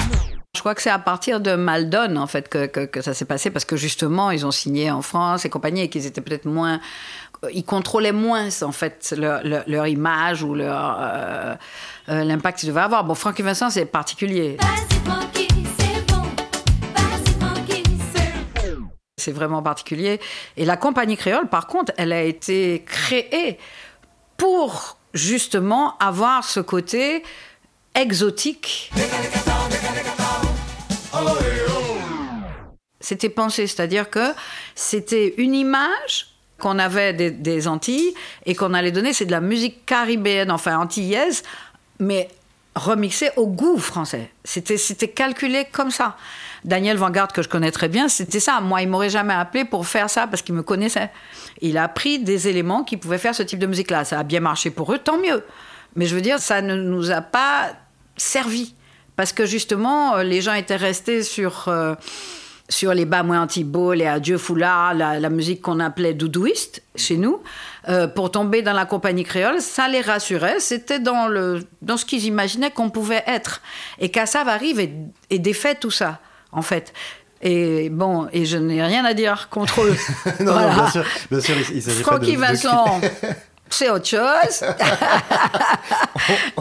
Je crois que c'est à partir de Maldon, en fait, que, que, que ça s'est passé, parce que justement, ils ont signé en France et compagnie, et qu'ils étaient peut-être moins. Ils contrôlaient moins, en fait, leur, leur, leur image ou leur. euh, euh, l'impact qu'ils devaient avoir. Bon, Francky Vincent, c'est particulier. C'est vraiment particulier. Et la compagnie créole, par contre, elle a été créée pour justement avoir ce côté exotique. C'était pensé, c'est-à-dire que c'était une image qu'on avait des, Antilles et qu'on allait donner, c'est de la musique caribéenne, enfin antillaise, mais remixée au goût français. C'était, c'était calculé comme ça. Daniel Vanguard, que je connais très bien, c'était ça. Moi, il m'aurait jamais appelé pour faire ça parce qu'il me connaissait. Il a pris des éléments qui pouvaient faire ce type de musique-là. Ça a bien marché pour eux, tant mieux. Mais je veux dire, ça ne nous a pas servi. Parce que justement, euh, les gens étaient restés sur, euh, sur les bas moins anti-beaux, les adieux foulards, la, la musique qu'on appelait doudouiste chez nous. Euh, pour tomber dans la compagnie créole, ça les rassurait. C'était dans, le, dans ce qu'ils imaginaient qu'on pouvait être. Et Kassav arrive et, et défait tout ça, en fait. Et bon, et je n'ai rien à dire contre eux. non, Voilà. non, bien sûr, bien sûr, il, il Francky Vincent, c'est autre chose.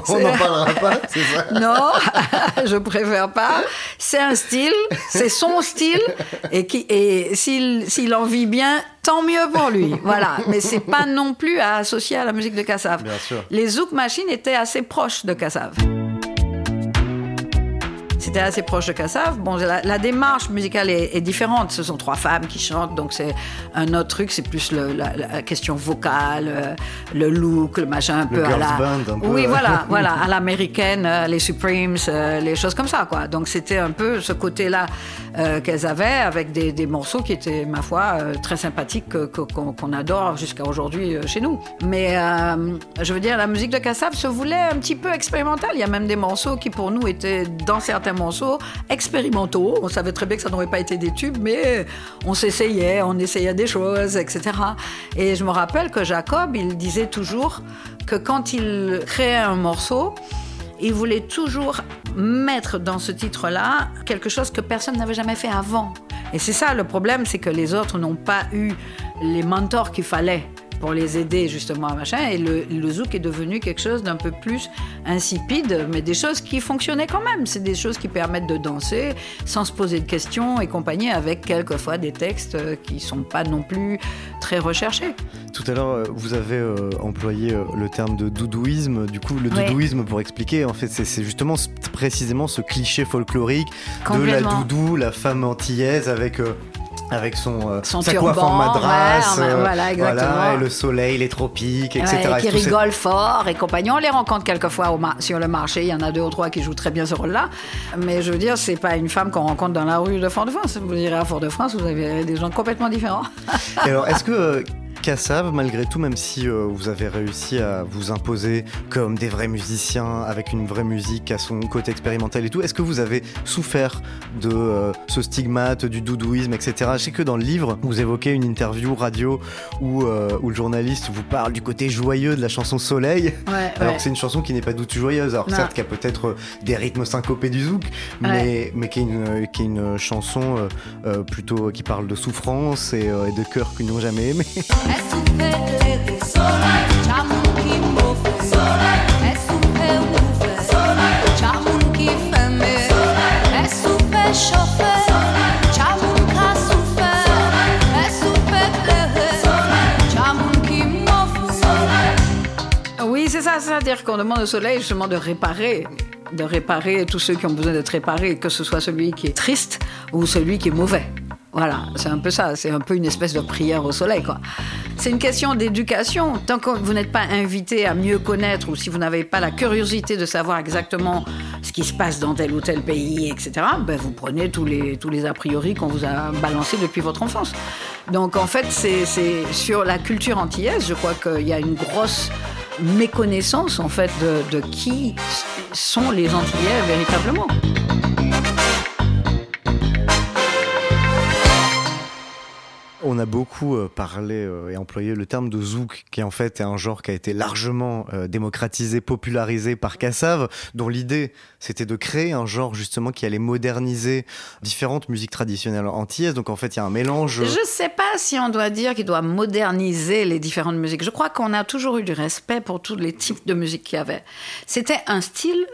On n'en parlera pas, c'est ça Non, je préfère pas. C'est un style, c'est son style, et, qui, et s'il, s'il en vit bien, tant mieux pour lui. Voilà, mais c'est pas non plus à associer à la musique de Kassav. Bien sûr. Les Zouk Machines étaient assez proches de Kassav. C'était assez proche de Kassav. Bon, la, la démarche musicale est, est différente. Ce sont trois femmes qui chantent, donc c'est un autre truc. C'est plus le- la, la question vocale, euh, le look, le machin un peu à girls la. band, un peu, oui, voilà, voilà, à l'américaine, euh, les Supremes, euh, les choses comme ça, quoi. Donc c'était un peu ce côté-là euh, qu'elles avaient avec des, des morceaux qui étaient, ma foi, très sympathiques que- que- qu'on adore jusqu'à aujourd'hui chez nous. Mais euh, je veux dire, la musique de Kassav se voulait un petit peu expérimentale. Il y a même des morceaux qui, pour nous, étaient dans certains morceaux expérimentaux. On savait très bien que ça n'aurait pas été des tubes, mais on s'essayait, on essayait des choses, etc. Et je me rappelle que Jacob, il disait toujours que quand il créait un morceau, il voulait toujours mettre dans ce titre-là quelque chose que personne n'avait jamais fait avant. Et c'est ça le problème, c'est que les autres n'ont pas eu les mentors qu'il fallait pour les aider justement à machin. Et le, le zouk est devenu quelque chose d'un peu plus insipide, mais des choses qui fonctionnaient quand même. C'est des choses qui permettent de danser sans se poser de questions et compagnie, avec quelquefois des textes euh, qui sont pas non plus très recherchés. Tout à l'heure, euh, vous avez euh, employé le terme de doudouisme. Du coup, le Ouais. doudouisme, pour expliquer, en fait, c'est justement précisément ce cliché folklorique de la doudou, la femme antillaise avec. euh, avec son, euh, Son sa turban, coiffe en madras, ouais, euh, voilà, exactement. et le soleil, les tropiques, etc. Ouais, qui Et tout cette- rigolent fort et compagnie. On les rencontre quelquefois au sur le marché. Il y en a deux ou trois qui jouent très bien ce rôle-là. Mais je veux dire, c'est pas une femme qu'on rencontre dans la rue de Fort-de-France. Vous irez à Fort-de-France, vous avez des gens complètement différents. Et alors, est-ce que Kassav, malgré tout, même si euh, vous avez réussi à vous imposer comme des vrais musiciens, avec une vraie musique à son côté expérimental et tout, est-ce que vous avez souffert de euh, ce stigmate, du doudouisme, etc. Je sais que dans le livre, vous évoquez une interview radio où, euh, où le journaliste vous parle du côté joyeux de la chanson Soleil. Ouais, Alors ouais. que c'est une chanson qui n'est pas du tout joyeuse. Alors Non. certes, qui a peut-être des rythmes syncopés du zouk, mais, mais qui, est une, qui est une chanson plutôt qui parle de souffrance et, et de cœurs qui n'ont jamais aimé. Mofe. Oui, c'est ça. C'est-à-dire qu'on demande au soleil justement de réparer de réparer tous ceux qui ont besoin d'être réparés, que ce soit celui qui est triste ou celui qui est mauvais. Voilà, c'est un peu ça. C'est un peu une espèce de prière au soleil, quoi. C'est une question d'éducation. Tant que vous n'êtes pas invité à mieux connaître ou si vous n'avez pas la curiosité de savoir exactement ce qui se passe dans tel ou tel pays, etc., ben vous prenez tous les, tous les a priori qu'on vous a balancés depuis votre enfance. Donc en fait, c'est sur la culture antillaise, je crois qu'il y a une grosse méconnaissance en fait de, de qui sont les Antillais véritablement. On a beaucoup euh, parlé euh, et employé le terme de zouk, qui en fait est un genre qui a été largement euh, démocratisé, popularisé par Kassav, dont l'idée c'était de créer un genre justement qui allait moderniser différentes musiques traditionnelles antillaises. Donc en fait il y a un mélange. Je sais pas si on doit dire qu'il doit moderniser les différentes musiques. Je crois qu'on a toujours eu du respect pour tous les types de musique qu'il y avait. C'était un style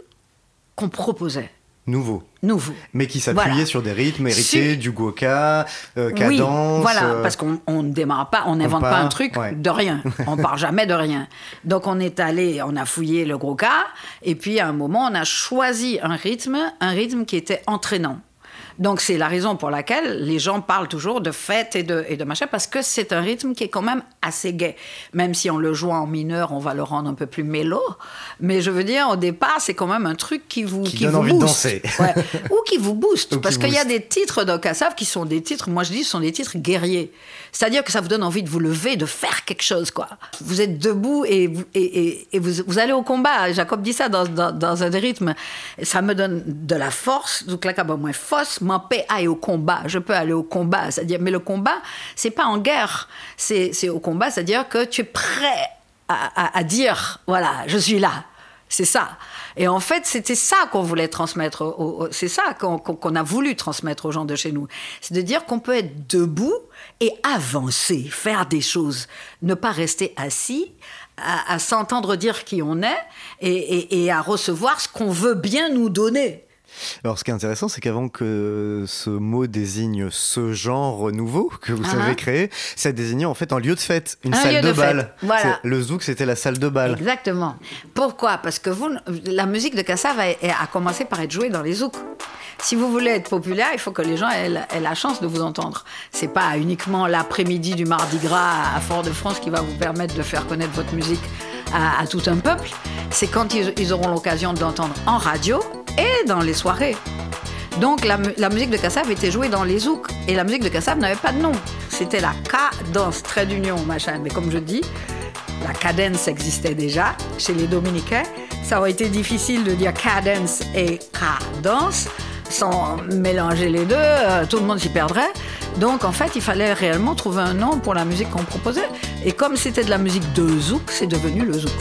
qu'on proposait, nouveau, nouveau. mais qui s'appuyait Voilà. sur des rythmes hérités du goka, euh, Oui, cadence. voilà, euh, parce qu'on on ne démarre pas, on n'invente pas un truc ouais. de rien. On part jamais de rien. Donc on est allé, on a fouillé le cas, et puis à un moment on a choisi un rythme, un rythme qui était entraînant. Donc c'est la raison pour laquelle les gens parlent toujours de fête et de, et de machin, parce que c'est un rythme qui est quand même assez gai. Même si on le joue en mineur, on va le rendre un peu plus mélo. Mais je veux dire, au départ, c'est quand même un truc qui vous, Qui donne vous envie de danser. Ouais. Ou qui vous booste. Ou qui parce qu'il y a des titres d'Okasav qui sont des titres, moi je dis, sont des titres guerriers. C'est-à-dire que ça vous donne envie de vous lever, de faire quelque chose, quoi. Vous êtes debout et vous, et, et- vous, vous allez au combat. Jacob dit ça dans, dans, dans un des rythmes. Ça me donne de la force. Donc là, quand moins force, m'en paix aille au combat. Je peux aller au combat. C'est-à-dire, mais le combat, c'est pas en guerre. C'est au combat, c'est-à-dire que tu es prêt à, dire, voilà, je suis là. C'est ça. Et en fait, c'était ça qu'on voulait transmettre. c'est ça qu'on a voulu transmettre aux gens de chez nous. C'est de dire qu'on peut être debout et avancer, faire des choses, ne pas rester assis, à, s'entendre dire qui on est et à recevoir ce qu'on veut bien nous donner. Alors, ce qui est intéressant, c'est qu'avant que ce mot désigne ce genre nouveau que vous Ah. avez créé, ça désignait en fait un lieu de fête, une Un salle de, de bal. voilà. Le zouk, c'était la salle de bal. Exactement. Pourquoi? Parce que vous, la musique de Kassav a, a commencé par être jouée dans les zouks. Si vous voulez être populaire, il faut que les gens aient, la- aient la chance de vous entendre. C'est pas uniquement l'après-midi du Mardi Gras à Fort-de-France qui va vous permettre de faire connaître votre musique à, à tout un peuple. C'est quand ils, ils auront l'occasion d'entendre en radio et dans les soirées. Donc la, mu- la musique de Kassav était jouée dans les zouks. Et la musique de Kassav n'avait pas de nom. C'était la cadence, trait d'union, machin. Mais comme je dis, la cadence existait déjà chez les Dominicains. Ça aurait été difficile de dire cadence et cadence sans mélanger les deux. euh, tout le monde s'y perdrait. Donc en fait, il fallait réellement trouver un nom pour la musique qu'on proposait. Et comme c'était de la musique de zouk, c'est devenu le zouk.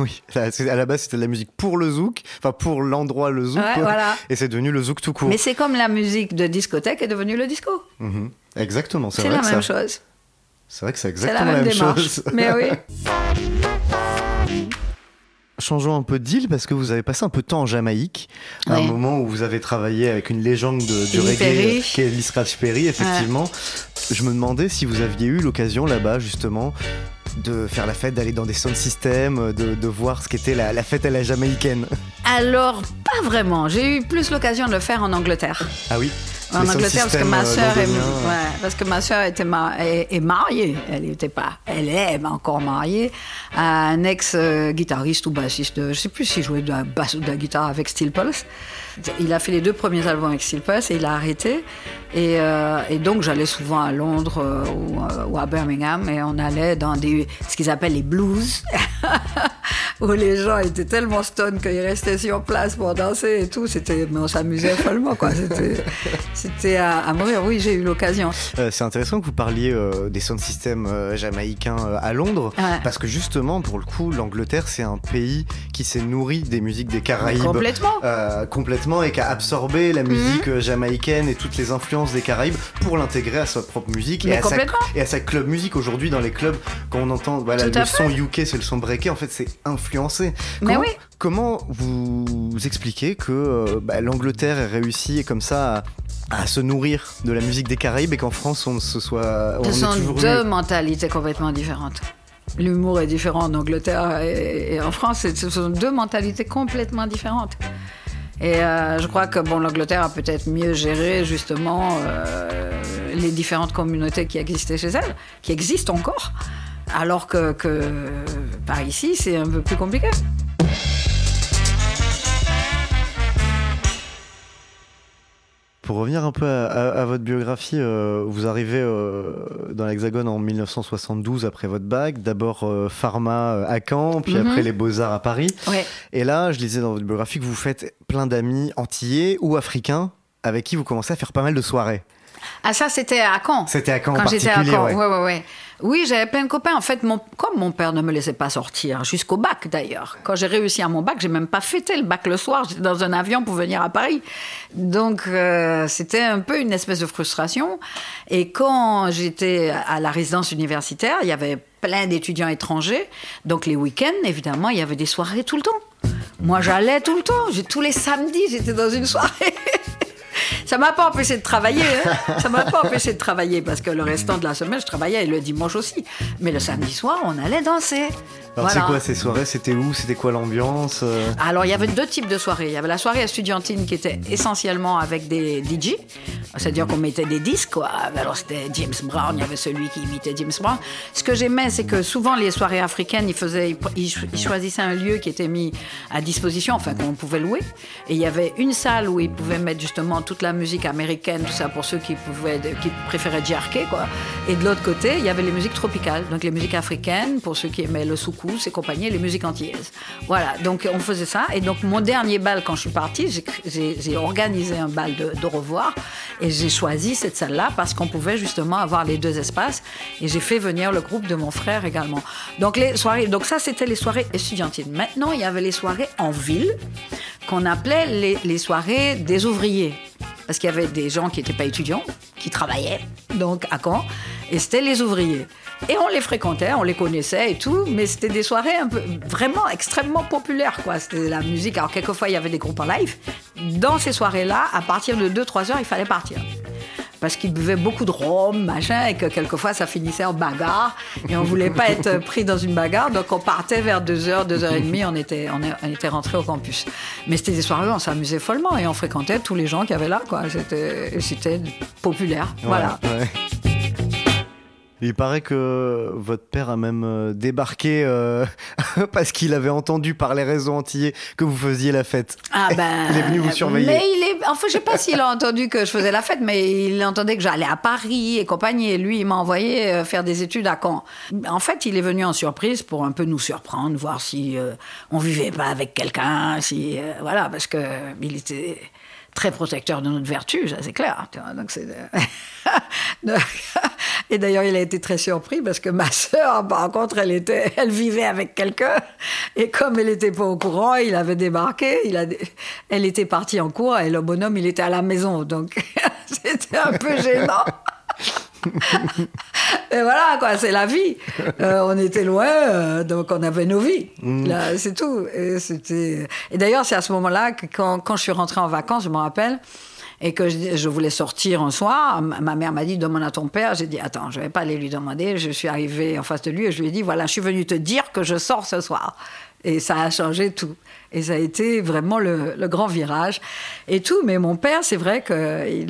oui, à la base, c'était de la musique pour le zouk, enfin pour l'endroit le zouk. Ouais, quoi. voilà. Et c'est devenu le zouk tout court. Mais c'est comme la musique de discothèque est devenue le disco. Mhm. Exactement, c'est la que même ça- chose. C'est vrai que c'est la exactement même, la même, démarche. chose. Mais oui. Changeons un peu d'île parce que vous avez passé un peu de temps en Jamaïque, à un moment où vous avez travaillé avec une légende de- du reggae qui est Lee Scratch Perry, effectivement. Je me demandais si vous aviez eu l'occasion là-bas justement de faire la fête, d'aller dans des sound systems, de, de voir ce qu'était la, la fête à la jamaïcaine. Alors, pas vraiment. J'ai eu plus l'occasion de le faire en Angleterre. Ah oui? En Les Angleterre, parce que ma euh, sœur est, ouais, parce que ma était ma- est, est mariée. Elle était pas, elle est encore mariée à un ex euh, ou bassiste. je sais plus s'il jouait de la basse ou de la guitare avec Steel Pulse. Il a fait les deux premiers albums avec Steel Pulse et il a arrêté. Et, euh, et donc j'allais souvent à Londres euh, ou, euh, ou à Birmingham et on allait dans des ce qu'ils appellent les blues. où les gens étaient tellement stone qu'ils restaient sur place pour danser et tout. C'était, mais on s'amusait follement, quoi. C'était, à, à mourir. Oui, j'ai eu l'occasion. C'est intéressant que vous parliez des sound systems jamaïcains à Londres, Ouais. parce que justement, pour le coup, l'Angleterre, c'est un pays qui s'est nourri des musiques des Caraïbes. Complètement. euh, complètement et qui a absorbé Mhm. la musique euh, jamaïcaine et toutes les influences des Caraïbes pour l'intégrer à sa propre musique et à, sa, complètement. et à sa club musique aujourd'hui dans les clubs quand on entend voilà, le son UK c'est le son breaké en fait c'est influencé. Mais Comment- oui. Comment vous expliquez que euh, bah, l'Angleterre ait réussi comme ça à, à se nourrir de la musique des Caraïbes et qu'en France on se soit on Ce sont toujours eu- deux mentalités complètement différentes. L'humour est différent en Angleterre et, en France. Ce sont deux mentalités complètement différentes. Et euh, je crois que bon, l'Angleterre a peut-être mieux géré justement euh, les différentes communautés qui existaient chez elle, qui existent encore, alors que, que par ici, c'est un peu plus compliqué. Pour revenir un peu à, à- à votre biographie, euh, vous arrivez euh, dans l'Hexagone en 1972 après votre bac. D'abord euh, pharma à Caen, puis Mhm. après les Beaux-Arts à Paris. Ouais. Et là, je lisais dans votre biographie que vous faites plein d'amis antillais ou africains avec qui vous commencez à faire pas mal de soirées. Ah ça, c'était à Caen. C'était à Caen en Quand j'étais à Caen, ouais. ouais, ouais, ouais. Oui, j'avais plein de copains. En fait, mon, comme mon père ne me laissait pas sortir, jusqu'au bac d'ailleurs. Quand j'ai réussi à mon bac, j'ai même pas fêté le bac le soir. J'étais dans un avion pour venir à Paris. Donc, euh, c'était un peu une espèce de frustration. Et quand j'étais à la résidence universitaire, il y avait plein d'étudiants étrangers. Donc, les week-ends, évidemment, il y avait des soirées tout le temps. Moi, j'allais tout le temps. Tous les samedis, j'étais dans une soirée. Ça m'a pas empêché de travailler. hein. Ça m'a pas empêché de travailler parce que le restant de la semaine, je travaillais et le dimanche aussi. Mais le samedi soir, on allait danser. Alors Voilà. c'est quoi ces soirées C'était où C'était quoi l'ambiance euh Alors, il y avait deux types de soirées. Il y avait la soirée estudiantine qui était essentiellement avec des DJ, c'est-à-dire qu'on mettait des disques, quoi. Alors, c'était James Brown, il y avait celui qui imitait James Brown. Ce que j'aimais, c'est que souvent, les soirées africaines, ils, faisaient, ils, cho- ils choisissaient un lieu qui était mis à disposition, enfin, qu'on pouvait louer. Et il y avait une salle où ils pouvaient mettre justement toute la musique américaine, tout ça, pour ceux qui, pouvaient, qui préféraient jerker, quoi. Et de l'autre côté, il y avait les musiques tropicales, donc les musiques africaines, pour ceux qui aimaient le soukous et compagnie, les musiques antillaises. Voilà, donc on faisait ça. Et donc mon dernier bal, quand je suis partie, j'ai- organisé un bal de, revoir et j'ai choisi cette salle-là parce qu'on pouvait justement avoir les deux espaces. Et j'ai fait venir le groupe de mon frère également. Donc les soirées, donc ça c'était les soirées estudiantines. Maintenant, il y avait les soirées en ville qu'on appelait les, les soirées des ouvriers. Parce qu'il y avait des gens qui n'étaient pas étudiants, qui travaillaient, donc à Caen, et c'était les ouvriers. Et on les fréquentait, on les connaissait et tout, mais c'était des soirées un peu, vraiment extrêmement populaires, quoi. C'était la musique. Alors, quelquefois, il y avait des groupes en live. Dans ces soirées-là, à partir de 2-3 heures, il fallait partir. Parce qu'ils buvaient beaucoup de rhum, machin, et que quelquefois, ça finissait en bagarre. Et on voulait pas être pris dans une bagarre, donc on partait vers 2h, 2h30, on était, on était rentré au campus. Mais c'était des soirées où on s'amusait follement, et on fréquentait tous les gens qu'il y avait là, quoi. C'était c'était populaire, voilà. Ouais. Il paraît que votre père a même euh, débarqué euh, parce qu'il avait entendu par les réseaux antillais que vous faisiez la fête. Ah ben, Il est venu vous surveiller. Mais il est, enfin, je sais pas s'il a entendu que je faisais la fête, mais il entendait que j'allais à Paris et compagnie. Et lui, il m'a envoyé euh, faire des études à Caen. En fait, il est venu en surprise pour un peu nous surprendre, voir si euh, on vivait pas avec quelqu'un, si euh, voilà, parce que il était très protecteur de notre vertu, ça c'est clair. Donc c'est. Et d'ailleurs, il a été très surpris parce que ma sœur, par contre, elle était, elle vivait avec quelqu'un. Et comme elle n'était pas au courant, il avait débarqué. Il a, elle était partie en cours et le bonhomme, il était à la maison. Donc, c'était un peu gênant. Et voilà, quoi, c'est la vie. Euh, on était loin, euh, donc on avait nos vies. Là, c'est tout. Et, et d'ailleurs, c'est à ce moment-là que quand, quand je suis rentrée en vacances, je me rappelle, et que je, voulais sortir un soir, ma mère m'a dit demande à ton père. J'ai dit attends, je vais pas aller lui demander. Je suis arrivée en face de lui et je lui ai dit voilà, je suis venue te dire que je sors ce soir. Et ça a changé tout. Et ça a été vraiment le, le grand virage et tout. Mais mon père, c'est vrai qu'il,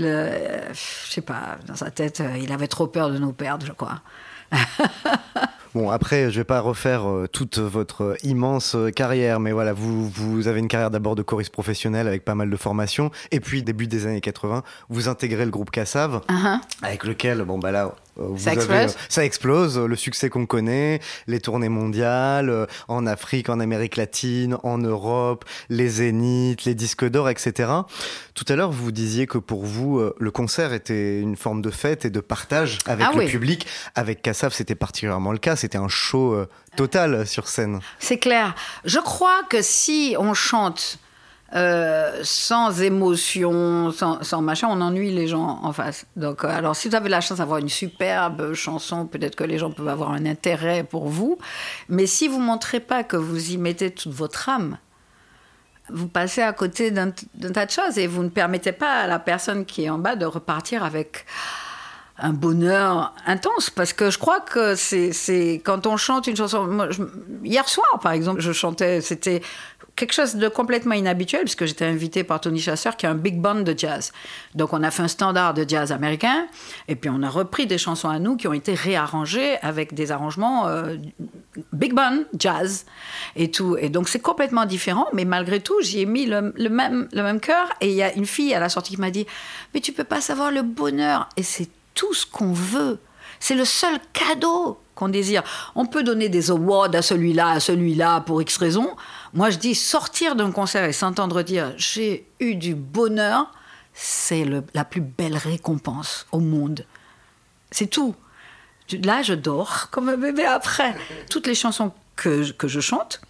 euh, je sais pas, dans sa tête, euh, il avait trop peur de nous perdre, je crois. Bon, après, je vais pas refaire euh, toute votre immense euh, carrière, mais voilà, vous, vous avez une carrière d'abord de choriste professionnel avec pas mal de formations, et puis début des années 80, vous intégrez le groupe Cassav, Uh-huh. avec lequel, bon bah là, euh, vous Ça explose. euh, ça explose, euh, le succès qu'on connaît, les tournées mondiales, euh, en Afrique, en Amérique latine, en Europe, les zéniths, les disques d'or, etc. Tout à l'heure, vous disiez que pour vous, euh, le concert était une forme de fête et de partage avec Ah le oui. public. Avec Cassav, c'était particulièrement le cas. C'était un show euh, total sur scène. C'est clair. Je crois que si on chante euh, sans émotion, sans, machin, on ennuie les gens en face. Donc, euh, alors, si vous avez la chance d'avoir une superbe chanson, peut-être que les gens peuvent avoir un intérêt pour vous. Mais si vous montrez pas que vous y mettez toute votre âme, vous passez à côté d'un tas de choses et vous ne permettez pas à la personne qui est en bas de repartir avec un bonheur intense parce que je crois que c'est quand on chante une chanson hier soir par exemple je chantais c'était quelque chose de complètement inhabituel puisque j'étais invitée par Tony Chasseur qui est un big band de jazz. Donc on a fait un standard de jazz américain et puis on a repris des chansons à nous qui ont été réarrangées avec des arrangements euh, big band jazz et tout. Et donc c'est complètement différent mais malgré tout j'y ai mis le, le même le même cœur et il y a une fille à la sortie qui m'a dit mais tu peux pas savoir le bonheur et c'est tout ce qu'on veut c'est le seul cadeau qu'on désire. On peut donner des awards à celui-là, à celui-là, pour X raisons. Moi, je dis sortir d'un concert et s'entendre dire j'ai eu du bonheur, c'est la plus belle récompense au monde. C'est tout. Là, je dors comme un bébé après. Toutes les chansons que, que je chante,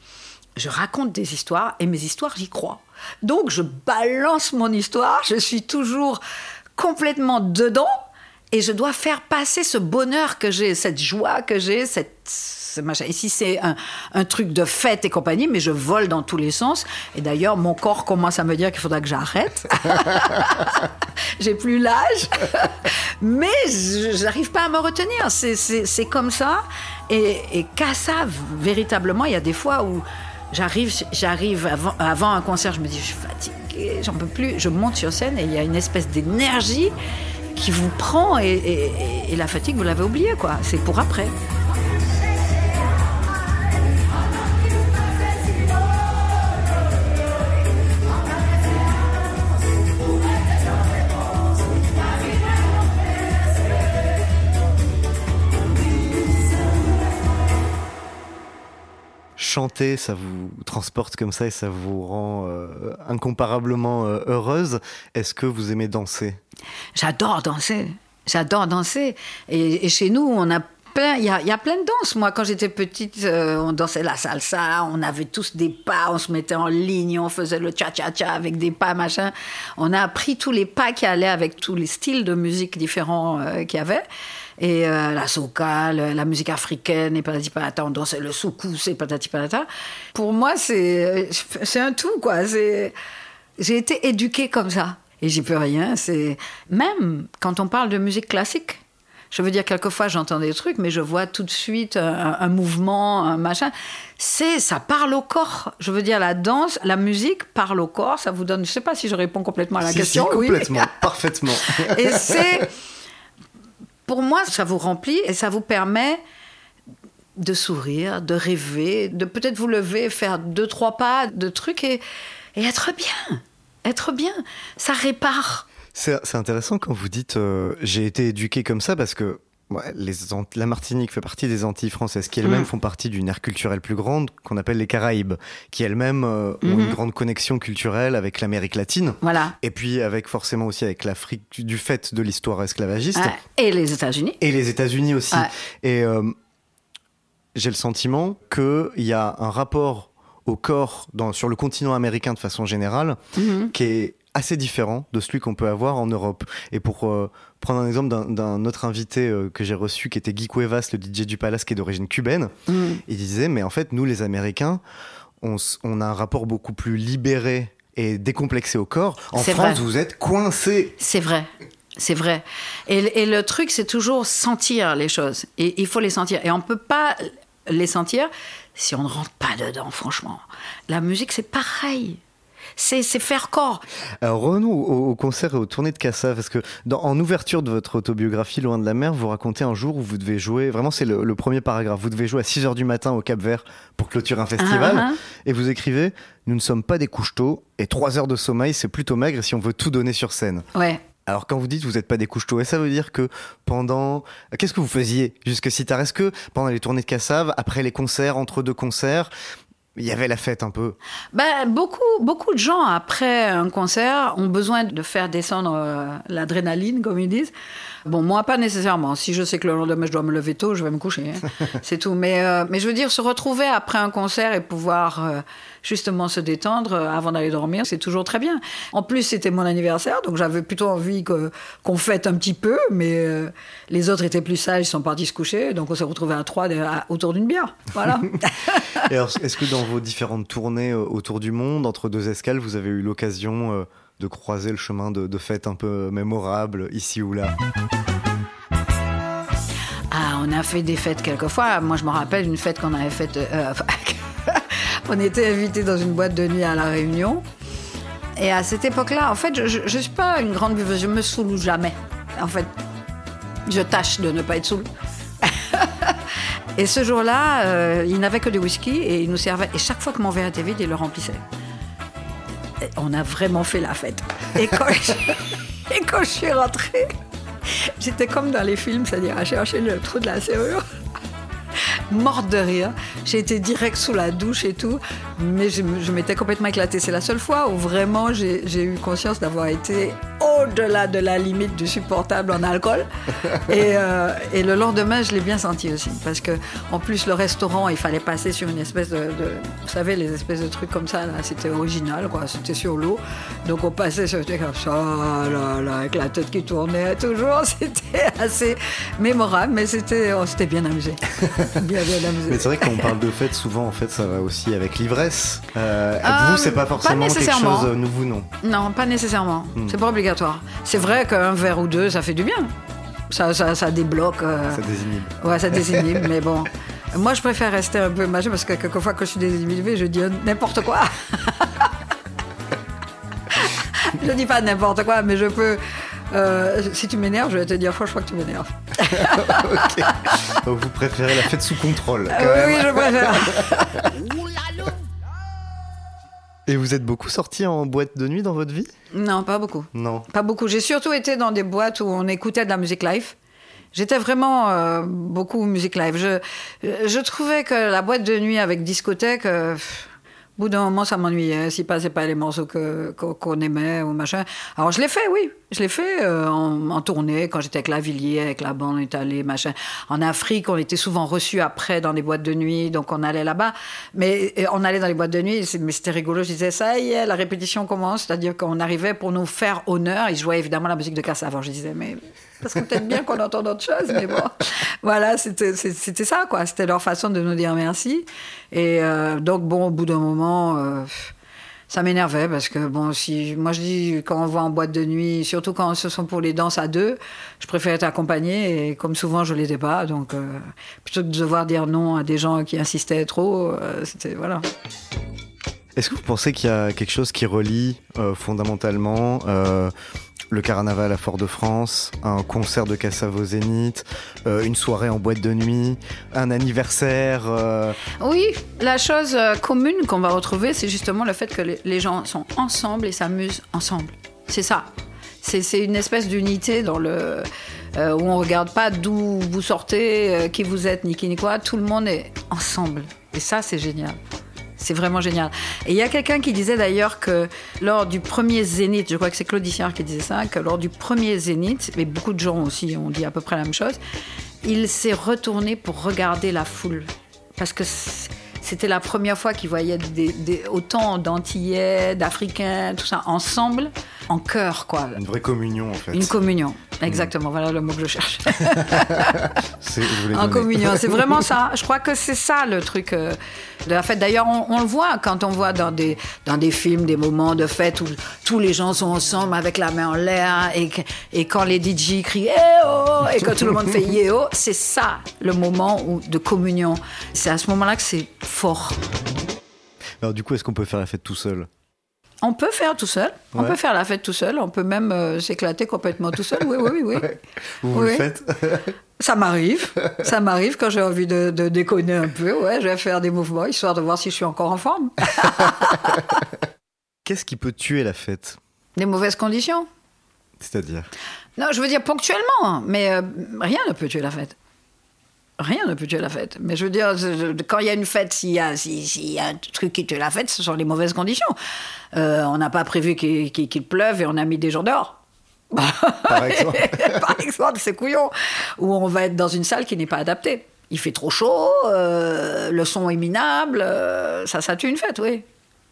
je raconte des histoires et mes histoires, j'y crois. Donc, je balance mon histoire, je suis toujours complètement dedans et je dois faire passer ce bonheur que j'ai, cette joie que j'ai, cette. ce machin. Ici, c'est un, un truc de fête et compagnie, mais je vole dans tous les sens. Et d'ailleurs, mon corps commence à me dire qu'il faudra que j'arrête. J'ai plus l'âge, mais j'arrive pas à me retenir. C'est comme ça. Et, et qu'à ça, véritablement, il y a des fois où j'arrive, j'arrive avant, avant un concert, je me dis, je suis fatiguée, j'en peux plus. Je monte sur scène et il y a une espèce d'énergie qui vous prend et, la fatigue, vous l'avez oubliée, quoi. C'est pour après. Chanter, ça vous transporte comme ça et ça vous rend euh, incomparablement euh, heureuse. Est-ce que vous aimez danser? J'adore danser. J'adore danser. Et, chez nous, on a plein, il y a, il y a plein de danses. Moi, quand j'étais petite, euh, on dansait la salsa, on avait tous des pas, on se mettait en ligne, on faisait le cha-cha-cha avec des pas, machin. On a appris tous les pas qui allaient avec tous les styles de musique différents euh, qu'il y avait. Et euh, la soca, le- la musique africaine, et patati patata, on dansait le soukous et patati patata. Pour moi, c'est c'est un tout, quoi. C'est j'ai été éduquée comme ça. Et j'y peux rien. C'est même quand on parle de musique classique. Je veux dire, quelquefois, j'entends des trucs, mais je vois tout de suite un, un mouvement, un machin. C'est, ça parle au corps. Je veux dire, la danse, la musique parle au corps. Ça vous donne, je sais pas si je réponds complètement à la Si, question. si, oui. complètement, parfaitement. Et c'est, pour moi, ça vous remplit et ça vous permet de sourire, de rêver, de peut-être vous lever, faire deux, trois pas de trucs et, être bien. Être bien. Ça répare. C'est c'est intéressant quand vous dites euh, j'ai été éduqué comme ça parce que ouais, les Ant- la Martinique fait partie des Antilles françaises qui elles-mêmes Mm. font partie d'une aire culturelle plus grande qu'on appelle les Caraïbes, qui elles-mêmes euh, ont une grande connexion culturelle avec l'Amérique latine Voilà. et puis avec forcément aussi avec l'Afrique du, du fait de l'histoire esclavagiste. Et les États-Unis. et les États-Unis aussi. Et euh, j'ai le sentiment qu'il y a un rapport au corps dans, sur le continent américain de façon générale Mhm. qui est assez différent de celui qu'on peut avoir en Europe. Et pour euh, prendre un exemple d'un- autre invité euh, que j'ai reçu, qui était Guy Cuevas, le DJ du Palace, qui est d'origine cubaine, Mhm. il disait, mais en fait, nous les Américains, on, a un rapport beaucoup plus libéré et décomplexé au corps. En France, vrai. vous êtes coincés. C'est vrai. C'est vrai. Et, et le truc, c'est toujours sentir les choses. Et il faut les sentir. Et on ne peut pas les sentir si on ne rentre pas dedans, franchement. La musique, c'est pareil. C'est faire corps. Alors revenons au, au concert et aux tournées de Cassa, parce que dans, en ouverture de votre autobiographie Loin de la mer, vous racontez un jour où vous devez jouer, vraiment c'est le, le premier paragraphe, vous devez jouer à 6h du matin au Cap Vert pour clôturer un festival, Ah, ah. et vous écrivez « Nous ne sommes pas des couches-tôt, et 3 heures de sommeil c'est plutôt maigre si on veut tout donner sur scène Ouais. ». Alors quand vous dites vous n'êtes pas des couches-tôt, et ça veut dire que pendant... Qu'est-ce que vous faisiez jusque si tard Est-ce que pendant les tournées de Cassave, après les concerts, entre deux concerts, il y avait la fête un peu Ben, beaucoup, beaucoup de gens, après un concert, ont besoin de faire descendre euh, l'adrénaline, comme ils disent. Bon, moi, pas nécessairement. Si je sais que le lendemain, je dois me lever tôt, je vais me coucher. hein. C'est tout. Mais, euh, mais je veux dire, se retrouver après un concert et pouvoir euh, justement se détendre euh, avant d'aller dormir, c'est toujours très bien. En plus, c'était mon anniversaire, donc j'avais plutôt envie qu'on fête un petit peu, mais euh, les autres étaient plus sages, ils sont partis se coucher, donc on s'est retrouvés à trois à- autour d'une bière. Voilà. Et alors, est-ce que dans vos différentes tournées autour du monde, entre deux escales, vous avez eu l'occasion de croiser le chemin de, fêtes un peu mémorables ici ou là Ah, on a fait des fêtes quelquefois. Moi, je me rappelle une fête qu'on avait faite. euh, on était invités dans une boîte de nuit à La Réunion. Et à cette époque-là, en fait, je ne suis pas une grande buveuse. Je me saoule jamais. En fait, je tâche de ne pas être saoule. et ce jour-là, euh, il n'avait que du whisky et il nous servait. Et chaque fois que mon verre était vide, il le remplissait. On a vraiment fait la fête. Et quand je, suis rentrée, J'étais comme dans les films, c'est-à-dire à chercher le trou de la serrure. Morte de rire. J'ai été direct sous la douche et tout, mais je, je m'étais complètement éclatée. C'est la seule fois où vraiment j'ai eu conscience d'avoir été au-delà de la limite du supportable en alcool. Et, euh, et le lendemain, je l'ai bien senti aussi, parce que en plus le restaurant, il fallait passer sur une espèce de, de- vous savez, les espèces de trucs comme ça. là, C'était original, quoi. C'était sur l'eau, donc on passait sur c'était comme ça, là, là, avec la tête qui tournait toujours. C'était assez mémorable, mais c'était, on s'était bien amusé, bien bien amusé. Mais c'est vrai que quand on parle de fêtes, souvent en fait ça va aussi avec l'ivresse. Euh, Euh, vous, c'est pas pas forcément quelque nécessairement. chose nouveau, non Non, pas nécessairement. Hmm. C'est pas obligatoire. C'est vrai qu'un verre ou deux, ça fait du bien. Ça, ça, ça débloque. euh, Ça désinhibe. Ouais, ça désinhibe, mais bon. Moi, je préfère rester un peu imagé parce que quelquefois, quand je suis désinhibée, je dis n'importe quoi. je dis pas n'importe quoi, mais je peux. euh, si tu m'énerves, je vais te dire franchement que tu m'énerves. Ok. Donc vous préférez la fête sous contrôle. quand Euh, même. oui, oui, je préfère. Et vous êtes beaucoup sorti en boîte de nuit dans votre vie? Non, pas beaucoup. Non. Pas beaucoup. J'ai surtout été dans des boîtes où on écoutait de la musique live. J'étais vraiment euh, beaucoup musique live. Je, je trouvais que la boîte de nuit avec discothèque, euh, bout d'un moment, ça m'ennuyait. S'il passait pas les morceaux que- qu'on aimait ou machin. Alors, je l'ai fait, oui. Je l'ai fait euh, en, tournée, quand j'étais avec la Villiers, avec la bande, on est allé, machin. En Afrique, on était souvent reçus après dans des boîtes de nuit, donc on allait là-bas. Mais on allait dans les boîtes de nuit, mais c'était rigolo. Je disais, ça y est, la répétition commence. C'est-à-dire qu'on arrivait pour nous faire honneur. Ils jouaient évidemment la musique de Casse avant. Je disais, mais ça serait peut-être bien qu'on entende autre chose, mais bon. Voilà, c'était ça, quoi. C'était leur façon de nous dire merci. Et euh, donc, bon, au bout d'un moment, euh, ça m'énervait parce que, bon, si, moi je dis, quand on va en boîte de nuit, surtout quand ce sont pour les danses à deux, je préfère être accompagnée et comme souvent je l'étais pas, donc euh, plutôt que de devoir dire non à des gens qui insistaient trop, c'était, voilà. Est-ce que vous pensez qu'il y a quelque chose qui relie fondamentalement le carnaval à Fort-de-France, un concert de Cassave au Zénith, euh, une soirée en boîte de nuit, un anniversaire euh, Oui, la chose euh, commune qu'on va retrouver, c'est justement le fait que les- gens sont ensemble et s'amusent ensemble. C'est ça. C'est une espèce d'unité dans le où on regarde pas d'où vous sortez, qui vous êtes, ni qui ni quoi. Tout le monde est ensemble. Et ça, c'est génial. C'est vraiment génial. Et il y a quelqu'un qui disait d'ailleurs que lors du premier Zénith, je crois que c'est Claude qui disait ça, que lors du premier Zénith, mais beaucoup de gens aussi ont dit à peu près la même chose, il s'est retourné pour regarder la foule. Parce que c'était la première fois qu'il voyait des- des- autant d'Antillais, d'Africains, tout ça, ensemble, en chœur, quoi. une vraie communion en fait. Une communion. Exactement, voilà le mot que je cherche. Je En communion, c'est vraiment ça. Je crois que c'est ça le truc euh, de la fête. D'ailleurs, on, on le voit quand on voit dans des, dans des films des moments de fête où tous les gens sont ensemble avec la main en l'air et quand les DJ crient Eh oh et quand tout le monde fait Yeah oh, c'est ça le moment où, de communion. C'est à ce moment-là que c'est fort. Alors du coup, est-ce qu'on peut faire la fête tout seul? On peut faire tout seul, on Ouais. peut faire la fête tout seul, on peut même euh, s'éclater complètement tout seul. Oui, oui, oui. oui. Vous, vous Oui. le faites Ça m'arrive, ça m'arrive quand j'ai envie de, de déconner un peu. Ouais, je vais faire des mouvements histoire de voir si je suis encore en forme. Qu'est-ce qui peut tuer la fête? Des mauvaises conditions. C'est-à-dire? Non, je veux dire ponctuellement, hein, mais euh, rien ne peut tuer la fête. Rien ne peut tuer la fête. Mais je veux dire, quand il y a une fête, s'il y a, si- s'il y a un truc qui tue la fête, ce sont les mauvaises conditions. Euh, on n'a pas prévu qu'il pleuve et on a mis des gens dehors. par exemple. Par exemple, c'est couillon. Ou on va être dans une salle qui n'est pas adaptée. Il fait trop chaud, euh, le son est minable, euh, ça, ça tue une fête, oui.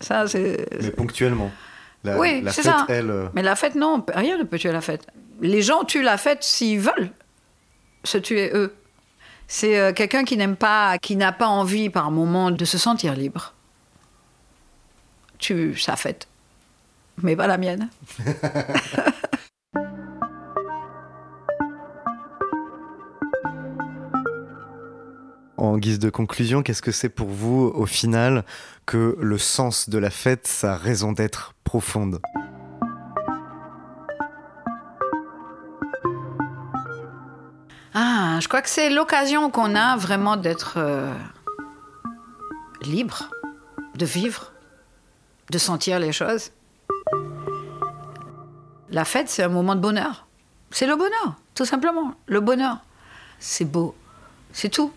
Ça, c'est. Mais ponctuellement. La, oui, c'est ça. elle. Mais la fête, non, rien ne peut tuer la fête. Les gens tuent la fête s'ils veulent se tuer eux. C'est euh, quelqu'un qui n'aime pas, qui n'a pas envie par moment de se sentir libre. Tue sa fête. Mais pas la mienne. En guise de conclusion, qu'est-ce que c'est pour vous, au final, que le sens de la fête, sa raison d'être profonde? Ah, je crois que c'est l'occasion qu'on a vraiment d'être euh, libre, de vivre, de sentir les choses. La fête, c'est un moment de bonheur. C'est le bonheur, tout simplement. Le bonheur. C'est beau. C'est tout.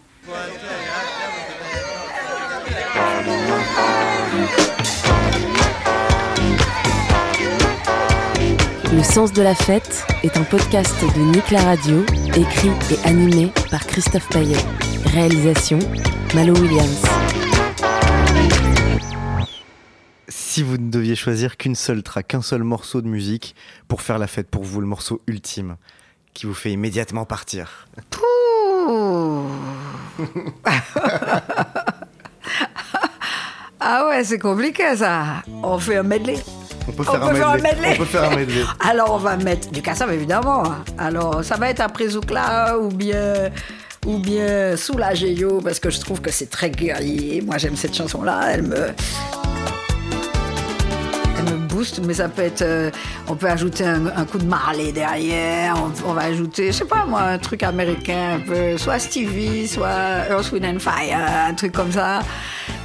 Le sens de la fête est un podcast de Nick la Radio, écrit et animé par Christophe Paillet. Réalisation Malo Williams. Si vous ne deviez choisir qu'une seule track, qu'un seul morceau de musique pour faire la fête, pour vous, le morceau ultime, qui vous fait immédiatement partir Pouh. ah ouais, c'est compliqué ça. On fait un medley. On peut On faire, peut un, faire un medley. medley. On peut faire un medley. Alors on va mettre du Kassav évidemment. Alors ça va être après Zoukla ou bien ou bien Soulagé Yo parce que je trouve que c'est très guerrier. Moi j'aime cette chanson là, elle me elle me booste, mais ça peut être. euh, on peut ajouter un, un coup de Marley derrière. On, on va ajouter, je sais pas moi, un truc américain, un peu, soit Stevie, soit Earth, Wind and Fire, un truc comme ça.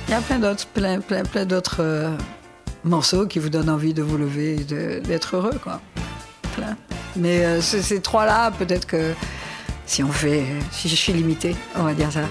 Il y a plein d'autres, plein, plein, plein d'autres euh, morceaux qui vous donnent envie de vous lever et d'être heureux, quoi. Mais euh, ces, ces trois-là, peut-être que si on fait, si je suis limitée, on va dire ça.